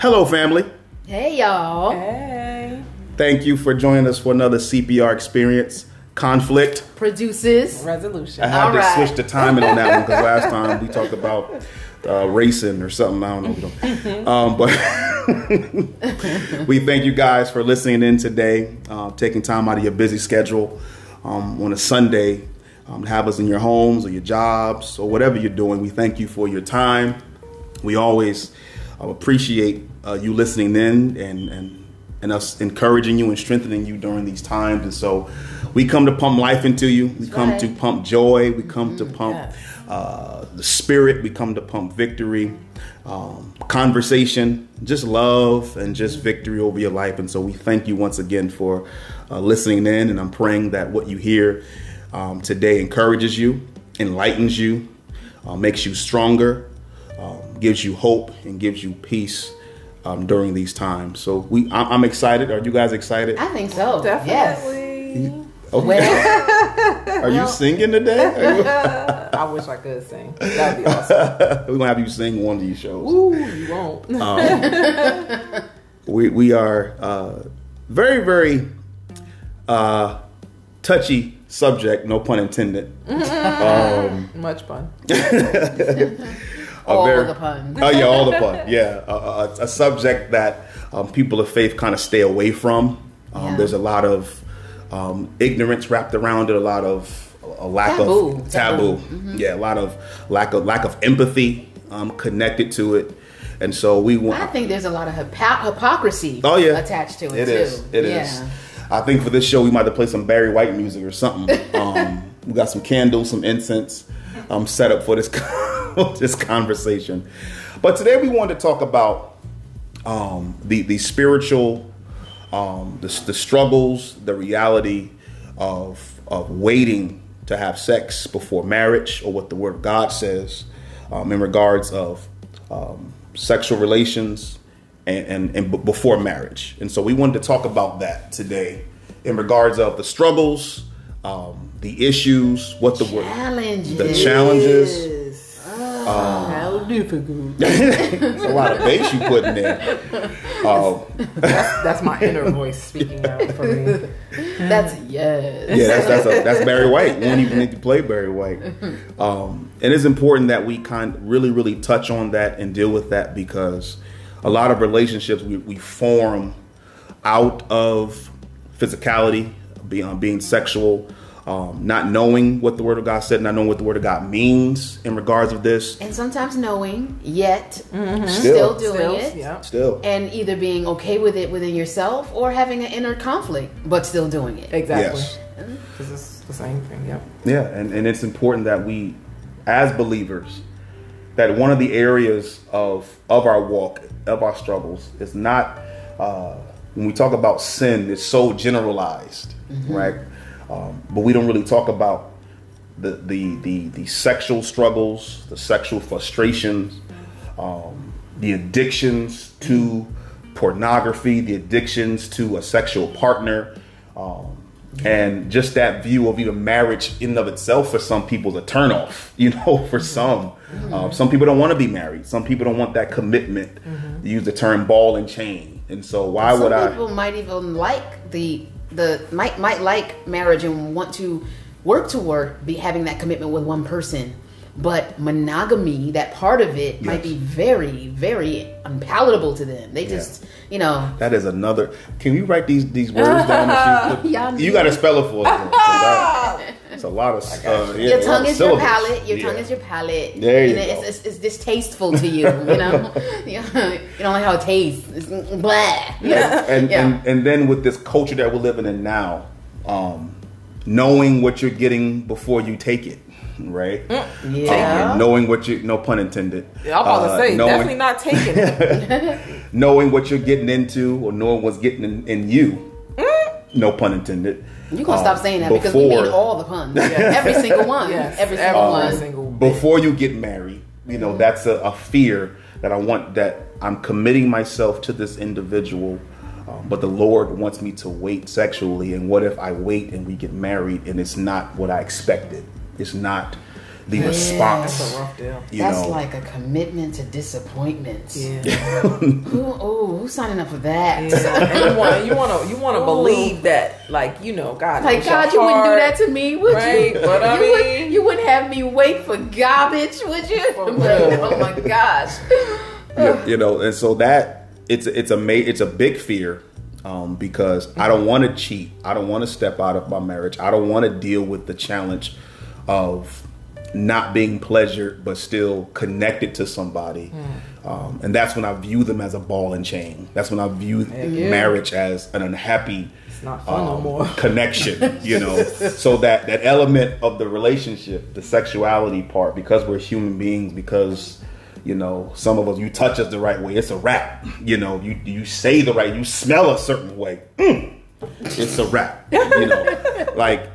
Hello, family. Hey, y'all. Hey. Thank you for joining us for another CPR experience. Conflict. Produces. Resolution. I had All to right. switch the timing on that one because last time we talked about uh, racing or something. I don't know. Um, but we thank you guys for listening in today, uh, taking time out of your busy schedule um, on a Sunday um, to have us in your homes or your jobs or whatever you're doing. We thank you for your time. We always uh, appreciate uh, you listening in and, and and us encouraging you and strengthening you during these times. And so we come to pump life into you. We come right. to pump joy. We come to pump yes. uh, the spirit. We come to pump victory, um, conversation, just love, and just victory over your life. And so we thank you once again for uh, listening in. And I'm praying that what you hear um, today encourages you, enlightens you, uh, makes you stronger, um, gives you hope, and gives you peace. Um, during these times, so we, I- I'm excited. Are you guys excited? I think so. Yes. Definitely. Okay. Well, Are you singing today? You- I wish I could sing. That'd be awesome. We're gonna have you sing one of these shows. Ooh, you won't. we we are uh, very very uh, touchy subject, no pun intended. Um, Much fun. A all very- the puns. Oh yeah, all the pun. Yeah, a, a, a subject that um, people of faith kind of stay away from. Um, Yeah. There's a lot of um, ignorance wrapped around it, a lot of a lack Taboo. of taboo. Taboo. Yeah, a lot of lack of lack of empathy um, connected to it, and so we want. I think there's a lot of hypo- hypocrisy Oh yeah, attached to it, It too. is. It is. yeah. I think for this show we might have to play some Barry White music or something. Um, we got some candles, some incense, um, set up for this this conversation. But today we wanted to talk about um, the the spiritual, um, the, the struggles, the reality of of waiting to have sex before marriage, or what the Word of God says um, in regards of um, sexual relations and, and, and b- before marriage. And so we wanted to talk about that today in regards of the struggles, um, the issues, what the word, the challenges. Yes. How difficult. It's a lot of bass you putting there. Um, That's, that's my inner voice speaking out for me. That's yes. yeah, that's that's, a, that's Barry White. We don't even need to play Barry White. Um, and it's important that we kind of really, really touch on that and deal with that because a lot of relationships we, we form out of physicality, beyond being sexual, um, not knowing what the Word of God said, not knowing what the Word of God means in regards of this. And sometimes knowing, yet Still, still doing Still, it. yeah. still, And either being okay with it within yourself or having an inner conflict, but still doing it. Exactly. Yes. Because it's the same thing. Yep. Yeah, and, and it's important that we, as believers, that one of the areas of of our walk, of our struggles, is not uh, when we talk about sin, it's so generalized, right? Um, but we don't really talk about the the the, the sexual struggles, the sexual frustrations, um, the addictions to pornography, the addictions to a sexual partner, um, and just that view of even marriage in and of itself for some people is a turnoff. You know, for some, um, some people don't want to be married. Some people don't want that commitment. You use the term ball and chain, and so why Some would I? people might even like the the might might like marriage and want to work toward be having that commitment with one person. But monogamy, that part of it, might be very, very unpalatable to them. They just, you know, That is another. Can you write these these words down? You, you got to spell it for us. then, 'cause that- It's a lot of. Uh, yeah, your tongue of is your palate. Your Yeah. tongue is your palate. There you know, go. It's, it's, it's distasteful to you. You know, you don't like how it tastes. It's blah. You know? and, Yeah. and and then with this culture that we're living in now, um, knowing what you're getting before you take it, right? yeah. Um, knowing what you, no pun intended. Yeah, I'm about Uh, to say, knowing, definitely not taking it. knowing what you're getting into or knowing what's getting in, in you. No pun intended. You're gonna Um, stop saying that because we before- mean all the puns. Every single one. Yes, every single every one. single before you get married you know that's a, a fear that i want that i'm committing myself to this individual um, but the lord wants me to wait sexually and what if i wait and we get married and it's not what i expected it's not the response. That's a rough deal. You That's know, like a commitment to disappointments. Yeah. Who, oh, who's signing up for that? and you want you want to you want to believe that like you know God Like knows your God, you wouldn't do that to me, would Right, you? but I you, would, you wouldn't have me wait for garbage, would you? For real. oh my gosh. you, you know, and so that it's it's a ma- it's a big fear um, because I don't want to cheat. I don't want to step out of my marriage. I don't want to deal with the challenge of not being pleasured but still connected to somebody. Um, and that's when I view them as a ball and chain. That's when I view yeah. marriage as an unhappy It's not fun no um, more. connection, you know. so that that element of the relationship, the sexuality part, because we're human beings, because you know, some of us you touch us the right way, it's a wrap. You know, you you say the right, you smell a certain way, mm, it's a wrap. You know, like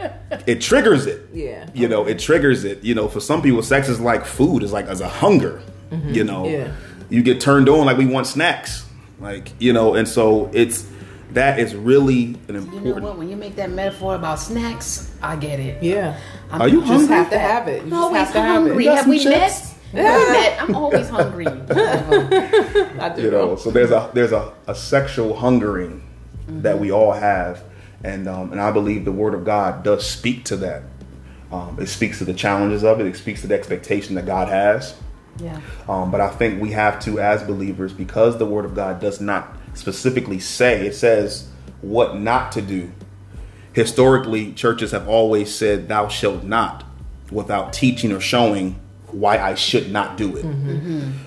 it triggers it. Yeah. You know, it triggers it. You know, for some people, sex is like food. It's like as a hunger. You know, Mm-hmm. Yeah. you get turned on like we want snacks. Like you know, and so it's that is really an You important. know what? When you make that metaphor about snacks, I get it. Yeah. I'm Are you hungry. Just have to have it. You I'm just always have to have it. hungry. Have we met? chips? Have we? I'm always hungry. I do you know so there's a there's a, a sexual hungering that we all have. And um, and i believe the word of god does speak to that. Um, it speaks to the challenges of it. It speaks to the expectation that god has. Yeah. um, but i think we have to as believers because the word of god does not specifically say it says what not to do. Historically churches have always said thou shalt not without teaching or showing why i should not do it.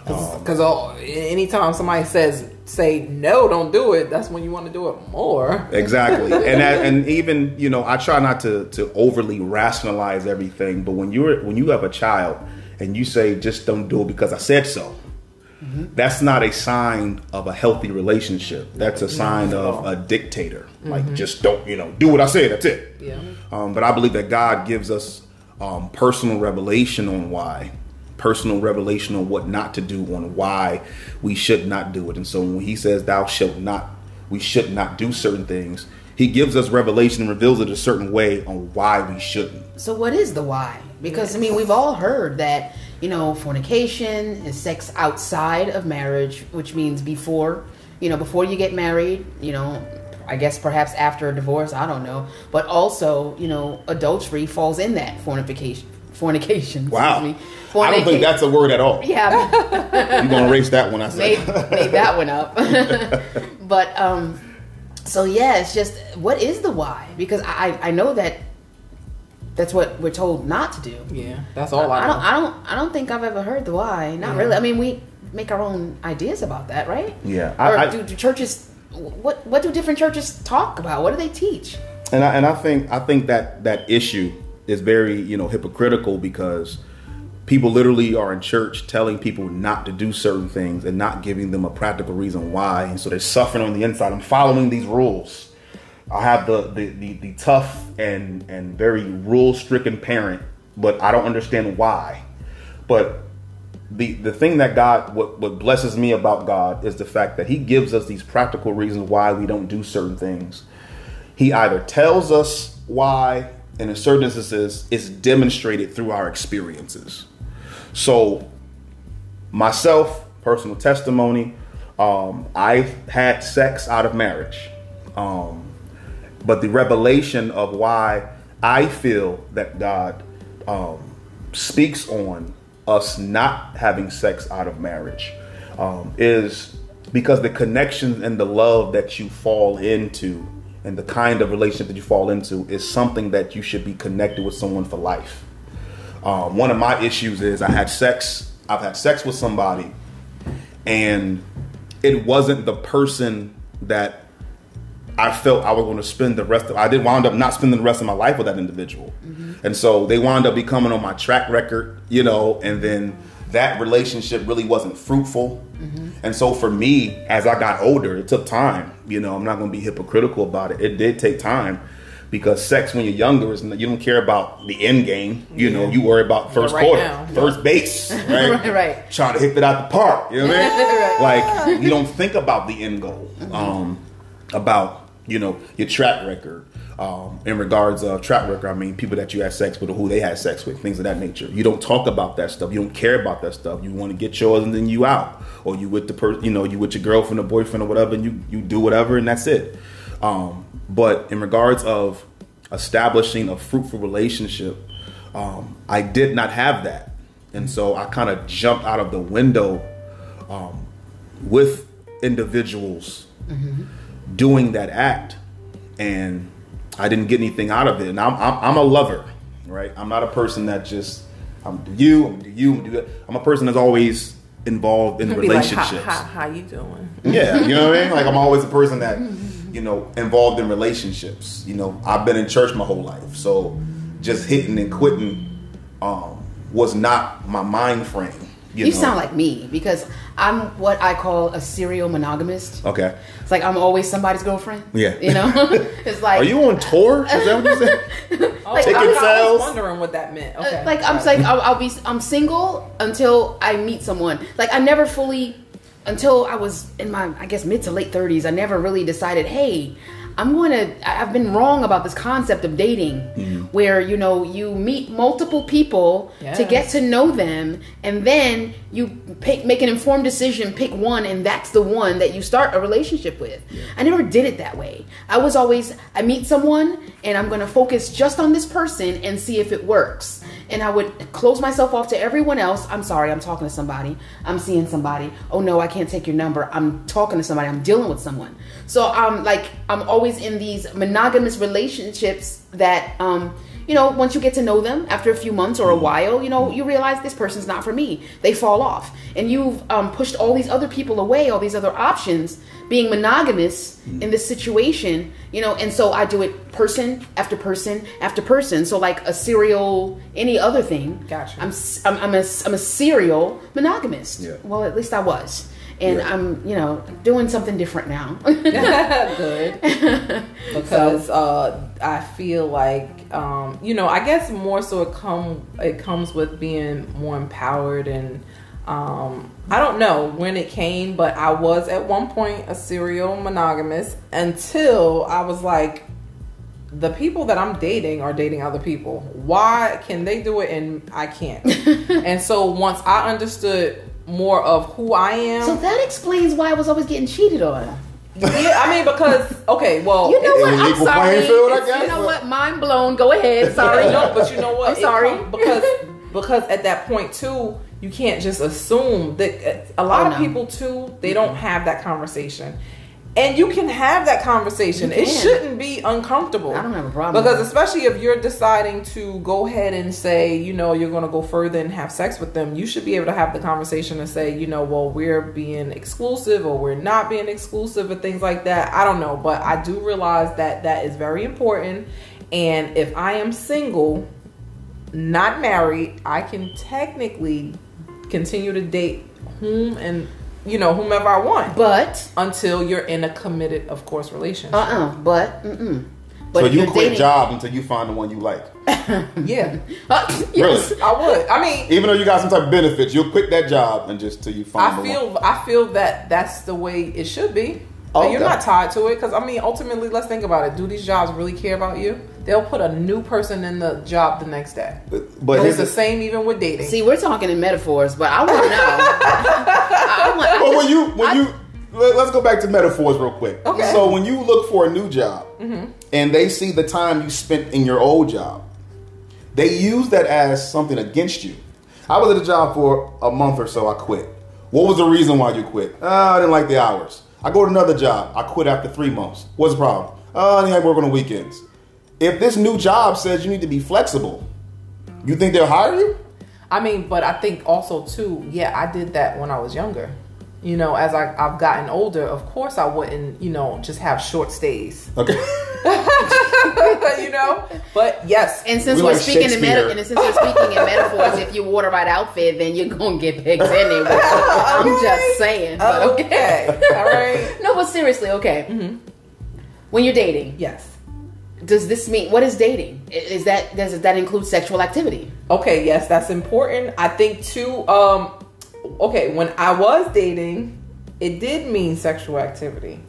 Because anytime somebody says say no, don't do it, that's when you want to do it more. Exactly, and that, and even you know, I try not to to overly rationalize everything, but when you're when you have a child and you say just don't do it because I said so, that's not a sign of a healthy relationship. That's a sign of a dictator. Like just don't you know do what I say. That's it. Yeah. Um, but I believe that God gives us um, personal revelation on why, personal revelation on what not to do, on why we should not do it. And so when He says, "Thou shalt not," we should not do certain things. He gives us revelation and reveals it a certain way on why we shouldn't. So what is the why? Because I mean, we've all heard that you know fornication is sex outside of marriage, which means before you know before you get married. You know, I guess perhaps after a divorce. I don't know, but also you know adultery falls in that fornication. Fornication. Wow, excuse me. I don't think that's a word at all. Yeah, You're gonna erase that one. I made, said. made that one up. but um, so yeah, it's just what is the why? Because I I know that that's what we're told not to do. Yeah, that's all I, I know. don't I don't I don't think I've ever heard the why. Not really. I mean, we make our own ideas about that, right? Yeah, I- or I- do, do churches? What what do different churches talk about? What do they teach? and I, and I think I think that that issue is very you know hypocritical because people literally are in church telling people not to do certain things and not giving them a practical reason why, and so they're suffering on the inside. I'm following these rules. I have the the, the, the tough and and very rule stricken parent, but I don't understand why. But the the thing that God what what blesses me about God is the fact that He gives us these practical reasons why we don't do certain things. He either tells us why, in certain instances, it's demonstrated through our experiences. So, myself, personal testimony, um, I've had sex out of marriage. Um, but the revelation of why I feel that God um, speaks on us not having sex out of marriage um, is because the connection and the love that you fall into and the kind of relationship that you fall into is something that you should be connected with someone for life. Um, one of my issues is I had sex. I've had sex with somebody, and it wasn't the person that I felt I was going to spend the rest of. I did wind up not spending the rest of my life with that individual, and so they wound up becoming on my track record, you know, and then that relationship really wasn't fruitful. And so for me, as I got older, it took time. You know, I'm not going to be hypocritical about it. It did take time because sex when you're younger is you don't care about the end game. You know, you worry about first right quarter, now. first base, right? Right, right. Trying to hit it out the park. You know what I mean? Right. Like you don't think about the end goal, um, about you know your track record. Um, in regards of track record, I mean people that you had sex with or who they had sex with, things of that nature. You don't talk about that stuff. You don't care about that stuff. You want to get yours and then you out, or you with the person, you know, you with your girlfriend or boyfriend or whatever, and you you do whatever and that's it. Um, but in regards of establishing a fruitful relationship, um, I did not have that, and so I kind of jumped out of the window um, with individuals doing that act, and I didn't get anything out of it. And I'm I'm, I'm a lover, right? I'm not a person that just I'm do you, I'm do you, I'm do that. I'm a person that's always involved in Be like, relationships. how, how, how you doing? Yeah, you know what I mean? Like I'm always a person that, you know, involved in relationships. You know, I've been in church my whole life. So just hitting and quitting um was not my mind frame. You, You know? sound like me because I'm what I call a serial monogamist. Okay. It's like I'm always somebody's girlfriend. Yeah. You know? it's like Are you on tour? Is that what you said? Oh, Like, I, Ticket was- I sales? was wondering what that meant. Uh, Okay, like I'm like. I'll, I'll be I'm single until I meet someone. Like I never fully until I was in my I guess mid to late 30s. I never really decided, hey, I'm going to. I've been wrong about this concept of dating, mm-hmm. where you know you meet multiple people to get to know them, and then you pick, make an informed decision, pick one, and that's the one that you start a relationship with. I never did it that way. I was always I meet someone, and I'm going to focus just on this person and see if it works. And I would close myself off to everyone else. I'm sorry, I'm talking to somebody. I'm seeing somebody. Oh no, I can't take your number. I'm talking to somebody. I'm dealing with someone. So I'm like I'm always in these monogamous relationships that um you know, once you get to know them after a few months or a while, you know, you realize this person's not for me. They fall off. And you've um, pushed all these other people away, all these other options, being monogamous in this situation, you know, and so I do it person after person after person. So, like a serial, any other thing. Gotcha. I'm, I'm, I'm, a, I'm a serial monogamist. Yeah. Well, at least I was. And Yeah. I'm, you know, doing something different now. good because uh, I feel like um, you know I guess more so it come it comes with being more empowered and um, I don't know when it came, but I was at one point a serial monogamous until I was like. The people that I'm dating are dating other people. Why can they do it and I can't? and so once I understood more of who I am, so that explains why I was always getting cheated on. yeah, I mean because okay, well, You know what? I'm sorry. field, guess, You know but- what? Mind blown. Go ahead. Sorry. no, but you know what? I'm sorry. come- because because at that point too, you can't just assume that uh, a lot Oh, of no. people too they don't have that conversation. And you can have that conversation. It shouldn't be uncomfortable. I don't have a problem Because especially if you're deciding to go ahead and say, you know, you're going to go further and have sex with them, you should be able to have the conversation and say, you know, well, we're being exclusive or we're not being exclusive or things like that. I don't know, but I do realize that that is very important. And if I am single, not married, I can technically continue to date whom and you know whomever I want But until you're in a committed, of course, relationship. uh uh But mm-mm. But so you quit dating- job until you find the one you like. yeah, Uh, yes. Really? I would. I mean, Even though you got some type of benefits, you'll quit that job and just till you find I the one. feel I feel that that's the way it should be. Okay. You're not tied to it because I mean, ultimately, let's think about it. Do these jobs really care about you? They'll put a new person in the job the next day. But, but it's the the same even with dating. See, we're talking in metaphors, but I want to know. I, I want, Well, when you when I- you let- let's go back to metaphors real quick. Okay. Mm-hmm. So when you look for a new job and they see the time you spent in your old job, they use that as something against you. I was at a job for a month or so. I quit. What was the reason why you quit? Uh, I didn't like the hours. I go to another job. I quit after three months. What's the problem? Uh, I didn't like work on the weekends. If this new job says you need to be flexible, you think they'll hire you? I mean, but I think also too, yeah, I did that when I was younger. You know, as I, I've gotten older, of course I wouldn't, you know, just have short stays. Okay. you know? But yes. And since We we are like speaking in meta- and since we're speaking in metaphors, if you wore the right outfit, then you're gonna get picked anyway. I'm just saying. But okay. okay. All right. No, but seriously, okay. Mm-hmm. When you're dating, Yes. Does this mean what is dating? Is that does that include sexual activity? Okay, yes, that's important. I think too, um, okay, when I was dating, it did mean sexual activity.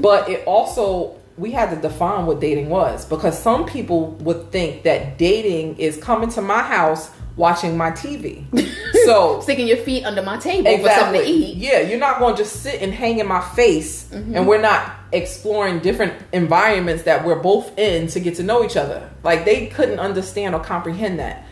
But it also we had to define what dating was because some people would think that dating is coming to my house watching my TV. So Sticking your feet under my table for something to eat. yeah, you're not going to just sit and hang in my face, mm-hmm. and we're not exploring different environments that we're both in to get to know each other. Like they couldn't understand or comprehend that.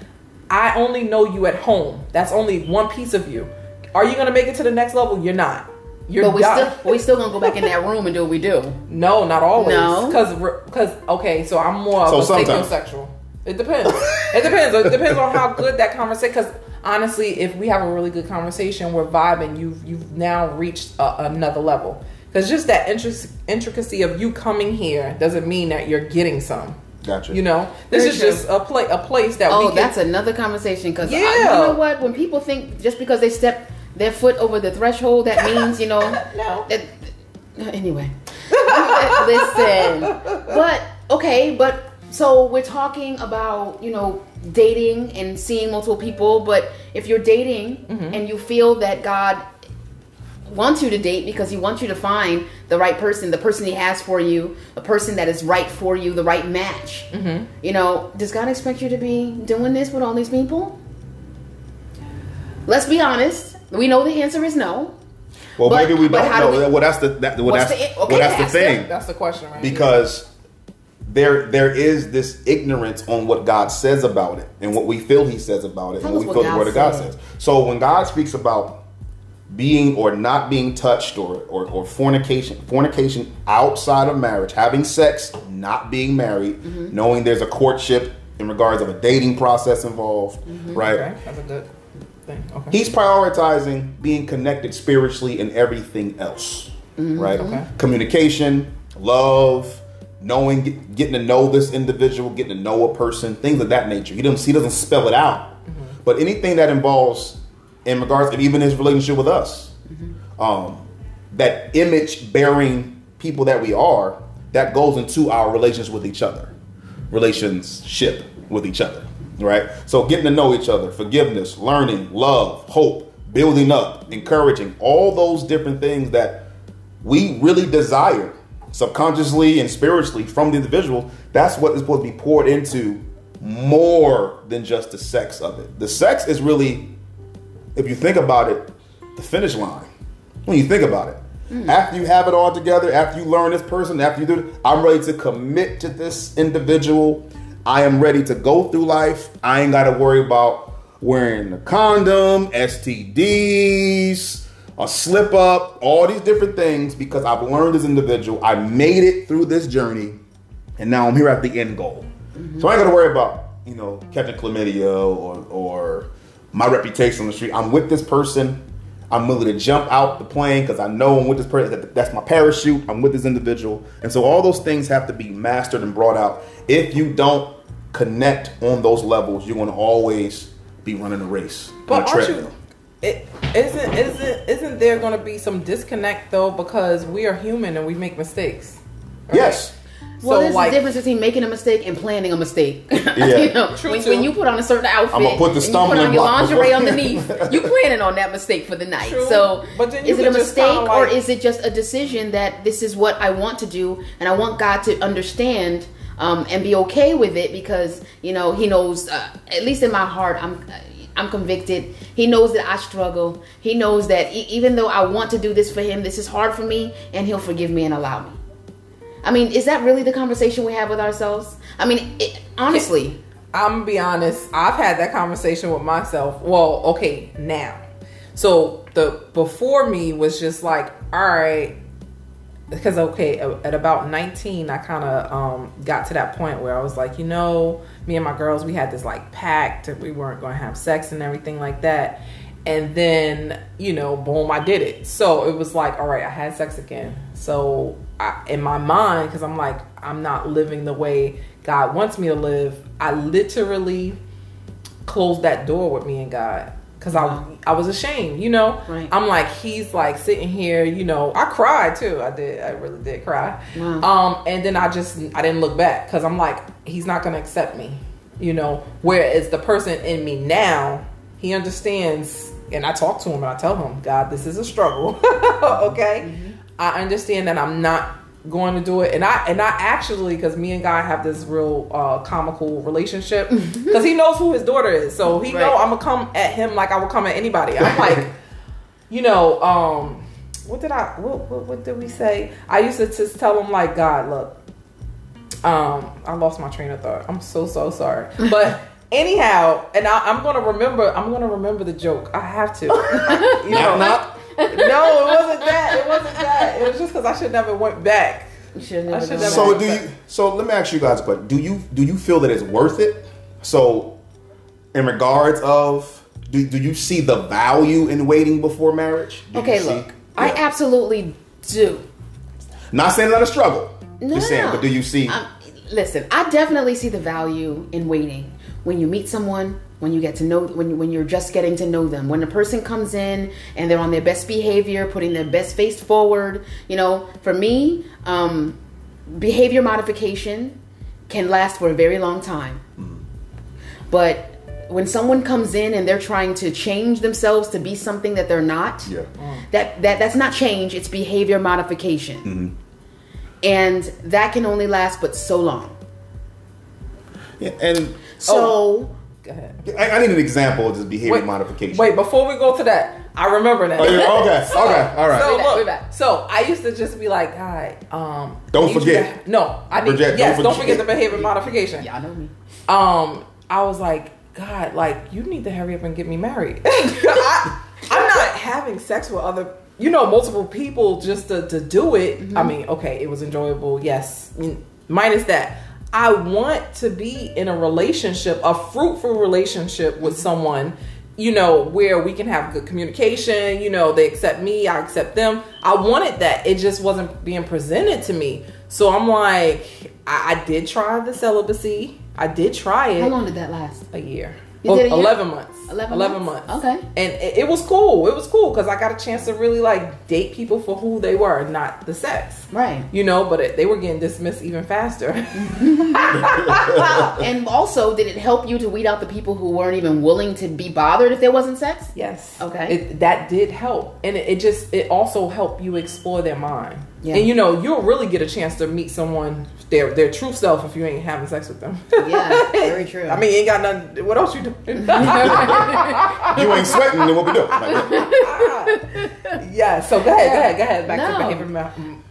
I only know you at home. That's only one piece of you. Are you going to make it to the next level? You're not. You're But we done. still we still gonna go back in that room and do what we do. No, not always. No? because because okay, so I'm more So of a sometimes. sapiosexual. It depends. it depends. It depends on how good that conversation. Because honestly, if we have a really good conversation, we're vibing. You've you've now reached a, another level. Because just that intric- intricacy of you coming here doesn't mean that you're getting some. Gotcha. You know, this Very is true. just a place a place that we Oh, can. that's another conversation. Because Yeah. you know what? When people think just because they step their foot over the threshold, that means you know. No. that- anyway, listen. But okay, but so we're talking about you know dating and seeing multiple people. But if you're dating Mm-hmm. and you feel that God wants you to date because he wants you to find the right person, the person he has for you, a person that is right for you, the right match. Mm-hmm. You know, does God expect you to be doing this with all these people? Let's be honest. We know the answer is no. well, but- maybe we don't how do know. we- well, that's the that, well, that's, the- okay, well, that's the ask them. thing. that's the question, right? because there there is this ignorance on what God says about it and what we feel He says about it Tell and what we what feel the God Word of God says. So when God speaks about being or not being touched or, or or fornication fornication outside of marriage, having sex, not being married, Mm-hmm. knowing there's a courtship in regards of a dating process involved, Mm-hmm. right? okay, that's a good thing. Okay. He's prioritizing being connected spiritually and everything else, right? Okay. Communication, love, knowing, get- getting to know this individual, getting to know a person, things of that nature. He doesn't, he doesn't spell it out, but anything that involves, in regards, and even his relationship with us, um, that image bearing people that we are, that goes into our relations with each other, relationship with each other, right? So getting to know each other, forgiveness, learning, love, hope, building up, encouraging, all those different things that we really desire subconsciously and spiritually from the individual, that's what is supposed to be poured into more than just the sex of it. The sex is really, if you think about it, the finish line. When you think about it, hmm. after you have it all together, after you learn this person, after you do it, I'm ready to commit to this individual. I am ready to go through life. I ain't got to worry about wearing a condom, STDs, a slip up, all these different things because I've learned this individual. I made it through this journey, and now I'm here at the end goal. Mm-hmm. So I ain't got to worry about you know catching chlamydia or or my reputation on the street. I'm with this person. I'm willing to jump out the plane because I know I'm with this person. That's my parachute. I'm with this individual, and so all those things have to be mastered and brought out. If you don't connect on those levels, you're going to always be running a race on But a aren't you? It isn't isn't isn't there going to be some disconnect though because we are human and we make mistakes. right? Yes. Well, So, there's like- a difference between making a mistake and planning a mistake. Yeah. you know, True, when, too. when you put on a certain outfit, I'ma put the and you put on your lingerie underneath, you planning on that mistake for the night. True. So, But then is it a mistake kinda or is it just a decision that this is what I want to do and I want God to understand um, and be okay with it because you know He knows. Uh, at least in my heart, I'm. I'm convicted. He knows that I struggle. He knows that e- even though I want to do this for him, this is hard for me, and he'll forgive me and allow me. I mean, is that really the conversation we have with ourselves? I mean, it, honestly, I'm gonna be honest. I've had that conversation with myself. Well, okay, now. So the before me was just like, all right, because okay, at about 19, I kind of um, got to that point where I was like, you know, me and my girls, we had this like pact that we weren't going to have sex and everything like that. And then, you know, boom, I did it. So it was like, all right, I had sex again. So I, in my mind, because I'm like, I'm not living the way God wants me to live, I literally closed that door with me and God because I I was ashamed, you know. Right. I'm like he's like sitting here, you know. I cried too. I did. I really did cry. Wow. Um, and then I just I didn't look back because I'm like he's not gonna accept me, you know. Whereas the person in me now, he understands, and I talk to him and I tell him, God, this is a struggle. okay, I understand that I'm not going to do it, and I and I actually because me and God have this real uh, comical relationship because he knows who his daughter is, so he Right. know I'm gonna come at him like I would come at anybody. I'm like, you know, um, what did I what, what what did we say? I used to just tell him like, God, look, um, I lost my train of thought. I'm so so sorry, but. Anyhow, and I, I'm gonna remember. I'm gonna remember the joke. I have to. you know, Knock, no, it wasn't that. It wasn't that. It was just because I should never went back. You should I never should never- So do you? So let me ask you guys but. Do you do you feel that it's worth it? So, in regards of, do, do you see the value in waiting before marriage? Do you Okay, see- look, I Yeah. absolutely do. not saying it's not a struggle. No, Just saying, no. but do you see? Um, listen, I definitely see the value in waiting. When you meet someone, when you get to know, when you, when you're just getting to know them, when a person comes in and they're on their best behavior, putting their best face forward. You know, for me, um, behavior modification can last for a very long time. Mm-hmm. But when someone comes in and they're trying to change themselves to be something that they're not, Yeah. Mm. that that that's not change. It's behavior modification, mm-hmm. and that can only last but so long. Yeah, and So Go ahead. I, I need an example of this behavior Wait, modification. Wait, before we go to that, I remember that. Oh, yeah, okay, okay, all right. So We're back, look, we're back. so I used to just be like, God, um, Don't I need you forget. to- no, I need Project, yes, don't don't forget. forget the behavior modification. y'all know me. um, I was like, God, like you need to hurry up and get me married. I, I'm not having sex with other, you know, multiple people just to, to do it. Mm-hmm. I mean, okay, it was enjoyable, yes. Minus that, I want to be in a relationship, a fruitful relationship with mm-hmm. someone. You know, where we can have good communication, you know, they accept me, I accept them. I wanted that. It just wasn't being presented to me. So I'm like, I, I did try the celibacy. I did try it How long did that last? a year. You Well, did a year? 11 months. 11 11 months? months. Okay. And it, it was cool. It was cool because I got a chance to really like date people for who they were, not the sex. Right. You know, but it, they were getting dismissed even faster. and also, did it help you to weed out the people who weren't even willing to be bothered if there wasn't sex? yes. Okay. It, that did help. And it, it just, it also helped you explore their mind. Yeah. And you know, you'll really get a chance to meet someone, their their true self, if you ain't having sex with them. Yeah, very true. I mean, you ain't got nothing. What else you doing? you ain't sweating, then what we do? Like, yeah. So go ahead, go ahead, go ahead. Back No. to behavior. ma-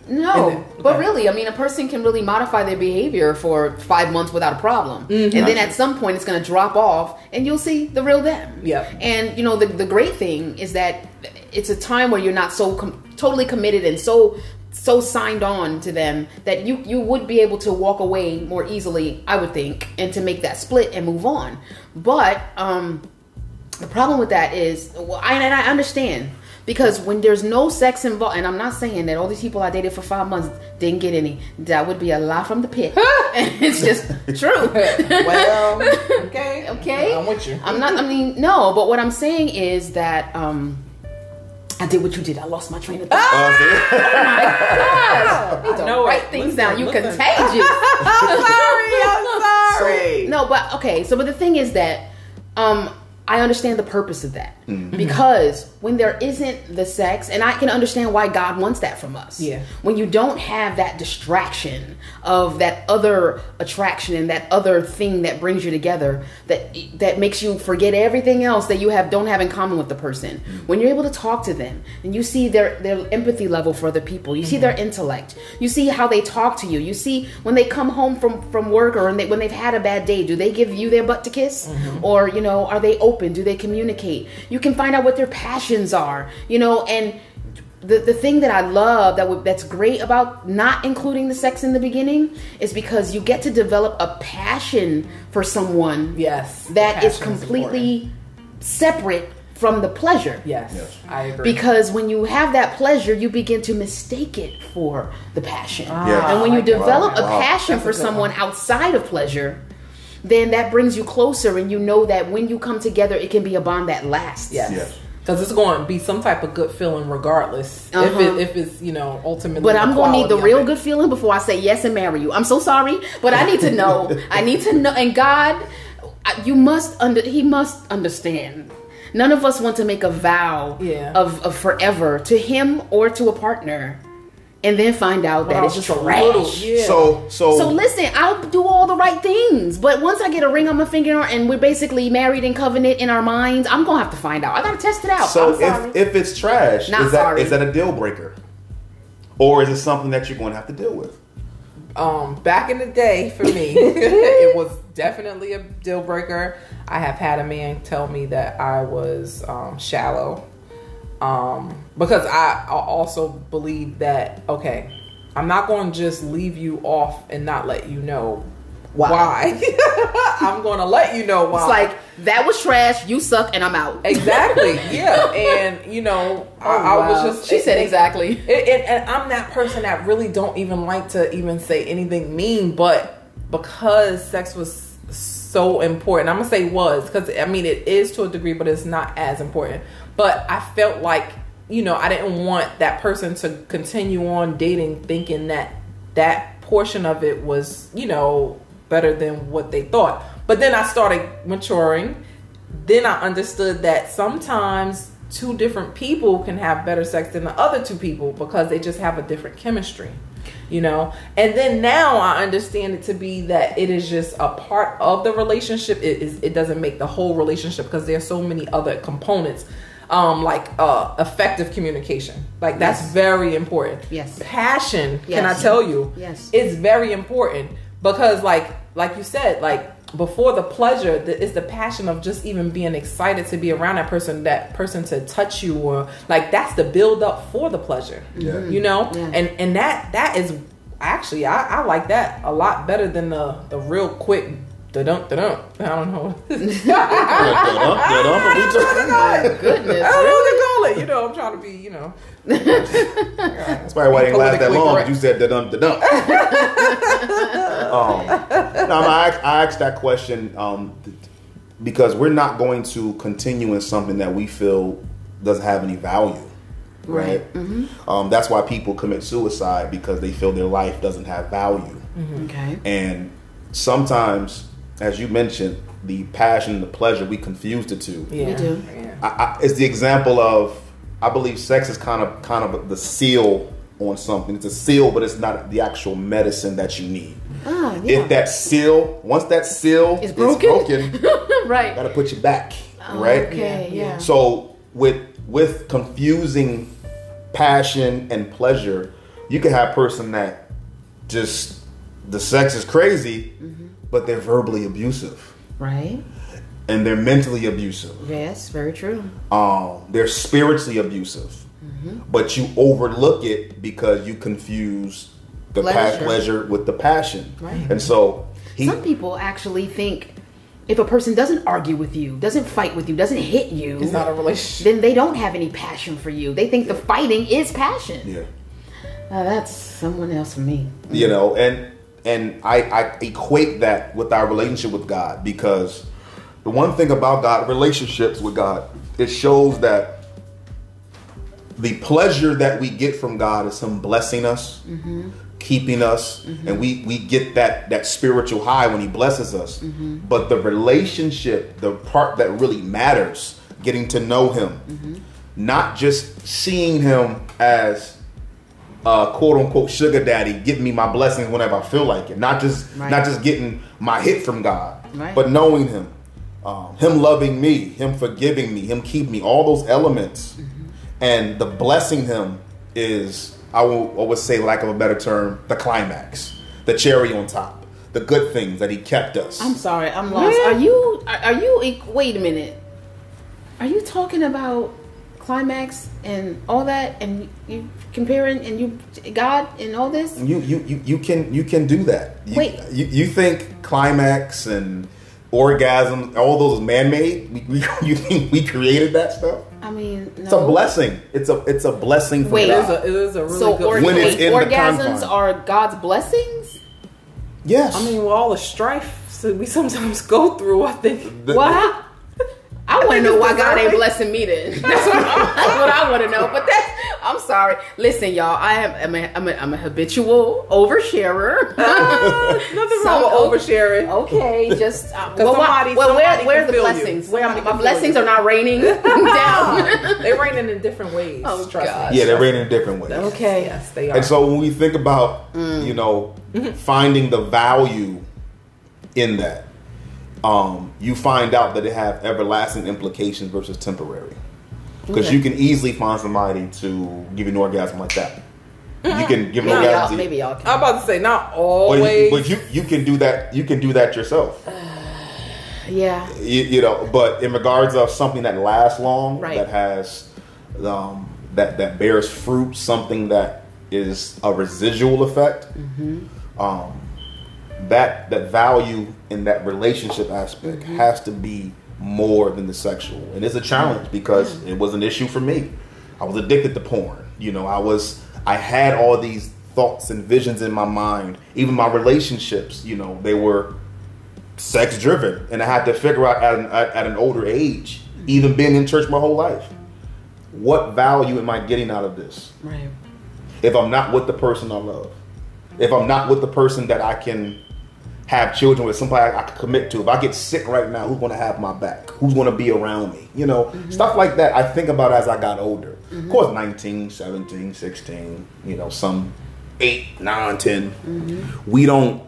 No, And then- but really, I mean, a person can really modify their behavior for five months without a problem, mm-hmm. and then at some point it's going to drop off, and you'll see the real them. Yeah. And you know, the the great thing is that it's a time where you're not so com- totally committed and so so signed on to them that you you would be able to walk away more easily, I would think, and to make that split and move on. But um, the problem with that is, well, I, and I understand because when there's no sex involved, and I'm not saying that all these people I dated for five months didn't get any. That would be a lie from the pit. it's just true. well, okay, Okay. I'm with you. I'm not. I mean, no. But what I'm saying is that um, I did what you did. I lost my train of thought. uh, see? Gosh, need to know write it. things Listen, down. You listen. contagious. I'm sorry. I'm sorry. No, but okay. So, but the thing is that um, I understand the purpose of that mm-hmm. mm-hmm. because when there isn't the sex, and I can understand why God wants that from us. Yeah. When you don't have that distraction of that other attraction and that other thing that brings you together, that that makes you forget everything else that you have don't have in common with the person. Mm-hmm. When you're able to talk to them and you see their their empathy level for other people, you see their mm-hmm. intellect, you see how they talk to you, you see when they come home from from work or when, they, when they've had a bad day, do they give you their butt to kiss, or you know, are they open? Do they communicate? You can find out what their passions are, you know, and the, the thing that I love that would, that's great about not including the sex in the beginning is because you get to develop a passion for someone Yes, that is passion is completely separate from the pleasure. Yes, Yes. I agree. Because when you have that pleasure, you begin to mistake it for the passion. Ah. Yeah. And when you I like that. develop a Wow. passion That's for good someone one. outside of pleasure, then that brings you closer and you know that when you come together, it can be a bond that lasts. yes. Yes. Because it's going to be some type of good feeling, regardless if Uh-huh. it, if it's you know ultimately. But I'm gonna need the real it. good feeling before I say yes and marry you. I'm so sorry, but I need to know. I need to know. And God, you must under. He must understand. None of us want to make a vow Yeah. of, of forever to him or to a partner. And then find out that it's just trash. a little, yeah. So so So listen, I'll do all the right things, but once I get a ring on my finger and we're basically married in covenant in our minds, I'm gonna have to find out. I gotta test it out. so if if it's trash, Not is that sorry. is that a deal breaker, or is it something that you're going to have to deal with? um back in the day for me it was definitely a deal breaker i have had a man tell me that i was um shallow um because i I also believe that okay i'm not going to just leave you off and not let you know Why? why, i'm going to let you know why it's like that was trash. You suck, and I'm out. exactly yeah and you know I, I was Oh, just She said exactly. it, it, and I'm that person that really don't even like to even say anything mean, but because sex was so important, I'm gonna say was because I mean it is to a degree, but it's not as important. But I felt like you know I didn't want that person to continue on dating, thinking that that portion of it was you know better than what they thought. But then I started maturing. Then I understood that sometimes two different people can have better sex than the other two people because they just have a different chemistry you know and then now i understand it to be that it is just a part of the relationship it is it doesn't make the whole relationship because there's so many other components um like uh effective communication like that's Yes. very important Yes. passion can i tell you Yes. it's very important because like like you said like before the pleasure the, it's the passion of just even being excited to be around that person that person to touch you or like that's the build up for the pleasure Yeah. you know Yeah. and and that that is actually I, I like that a lot better than the the real quick da dum da dum i don't know My goodness. I don't know what to call it. You know, I'm trying to be, you know. That's probably why it didn't last that long. correct. You said da dum da dum. um, no, I, I asked that question um, because we're not going to continue in something that we feel doesn't have any value. Right. Um, that's why people commit suicide because they feel their life doesn't have value. Okay. And sometimes, as you mentioned, the passion, and the pleasure, we confuse the two. Yeah. We do. Yeah. I, I, it's the example of I believe sex is kind of kind of the seal on something. It's a seal, but it's not the actual medicine that you need. Ah, yeah. If that seal, once that seal It's is broken? broken, right. gotta put you back, right? Okay. Yeah. Yeah. So with with confusing passion and pleasure, you can have a person that just the sex is crazy, Mm-hmm. But they're verbally abusive Right. and they're mentally abusive. Yes. Very true. um, they're spiritually abusive, but you overlook it because you confuse the pleasure, Pleasure. pleasure with the passion, Right. and so he. Some people actually think if a person doesn't argue with you, doesn't fight with you, doesn't hit you, It's not a relationship. then they don't have any passion for you. They think the fighting is passion. yeah, Uh, that's someone else for me. you know, and and I, I equate that with our relationship with God because the one thing about God, relationships with God, it shows that the pleasure that we get from God is Him blessing us, mm-hmm. keeping us, mm-hmm. and we we get that that spiritual high when He blesses us. Mm-hmm. But the relationship, the part that really matters, getting to know Him, not just seeing Him as uh, quote unquote sugar daddy, giving me my blessings whenever I feel like it. Not just Right. not just getting my hit from God, Right. but knowing Him, um, Him loving me, Him forgiving me, Him keeping me. All those elements, and the blessing Him is I will always say, lack of a better term, the climax, the cherry on top, the good things that He kept us. I'm sorry, I'm lost. Are you? Are, are you? Wait a minute. Are you talking about climax and all that, and you comparing and you God and all this? you, you you you can you can do that. You, Wait. you, you think climax and orgasm, all those man made? We, we, you think we created that stuff? I mean, no. It's a blessing. It's a it's a blessing from Wait. It is a, it is a really So good. or, When it's in orgasms confines. are God's blessings. yes. I mean, with all the strife that we sometimes go through, I think. The- Well, I, I want to know why God ain't blessing me then. That's what, that's what I want to know. But that's I'm sorry. Listen, y'all. I am. I'm a, I'm a, I'm a habitual oversharer. Nothing wrong with oversharing. Okay, just uh, 'Cause well, somebody- well, where, somebody where can are the blessings? Where Somebody my blessings you. are not raining down. They're raining in different ways. Oh, trust God. me. Yeah, they're rated in different ways. okay. Yes, they are. And so when we think about, you know, finding the value in that, um, you find out that it have everlasting implications versus temporary. Because Okay. you can easily find somebody to give you an orgasm like that. You can give an No, orgasm. y'all, maybe y'all can. I'm about to say not but always. you, but you you can do that. You can do that yourself. yeah. you, you know but in regards of something that lasts long Right. that has um, that that bears fruit something that is a residual effect um, that that value in that relationship aspect mm-hmm. has to be more than the sexual. And it's a challenge mm-hmm. because it was an issue for me. I was addicted to porn you know. I was i had all these thoughts and visions in my mind. Even my relationships you know they were sex driven and i had to figure out at an, at, at an older age mm-hmm. even being in church my whole life what value am i getting out of this? Right. if i'm not with the person i love. If i'm not with the person that i can have children with somebody i, I can commit to. If i get sick right now who's going to have my back? Who's going to be around me? You know mm-hmm. stuff like that i think about as i got older. Of mm-hmm. course 19 17 16 you know some 8 9 10 mm-hmm. we don't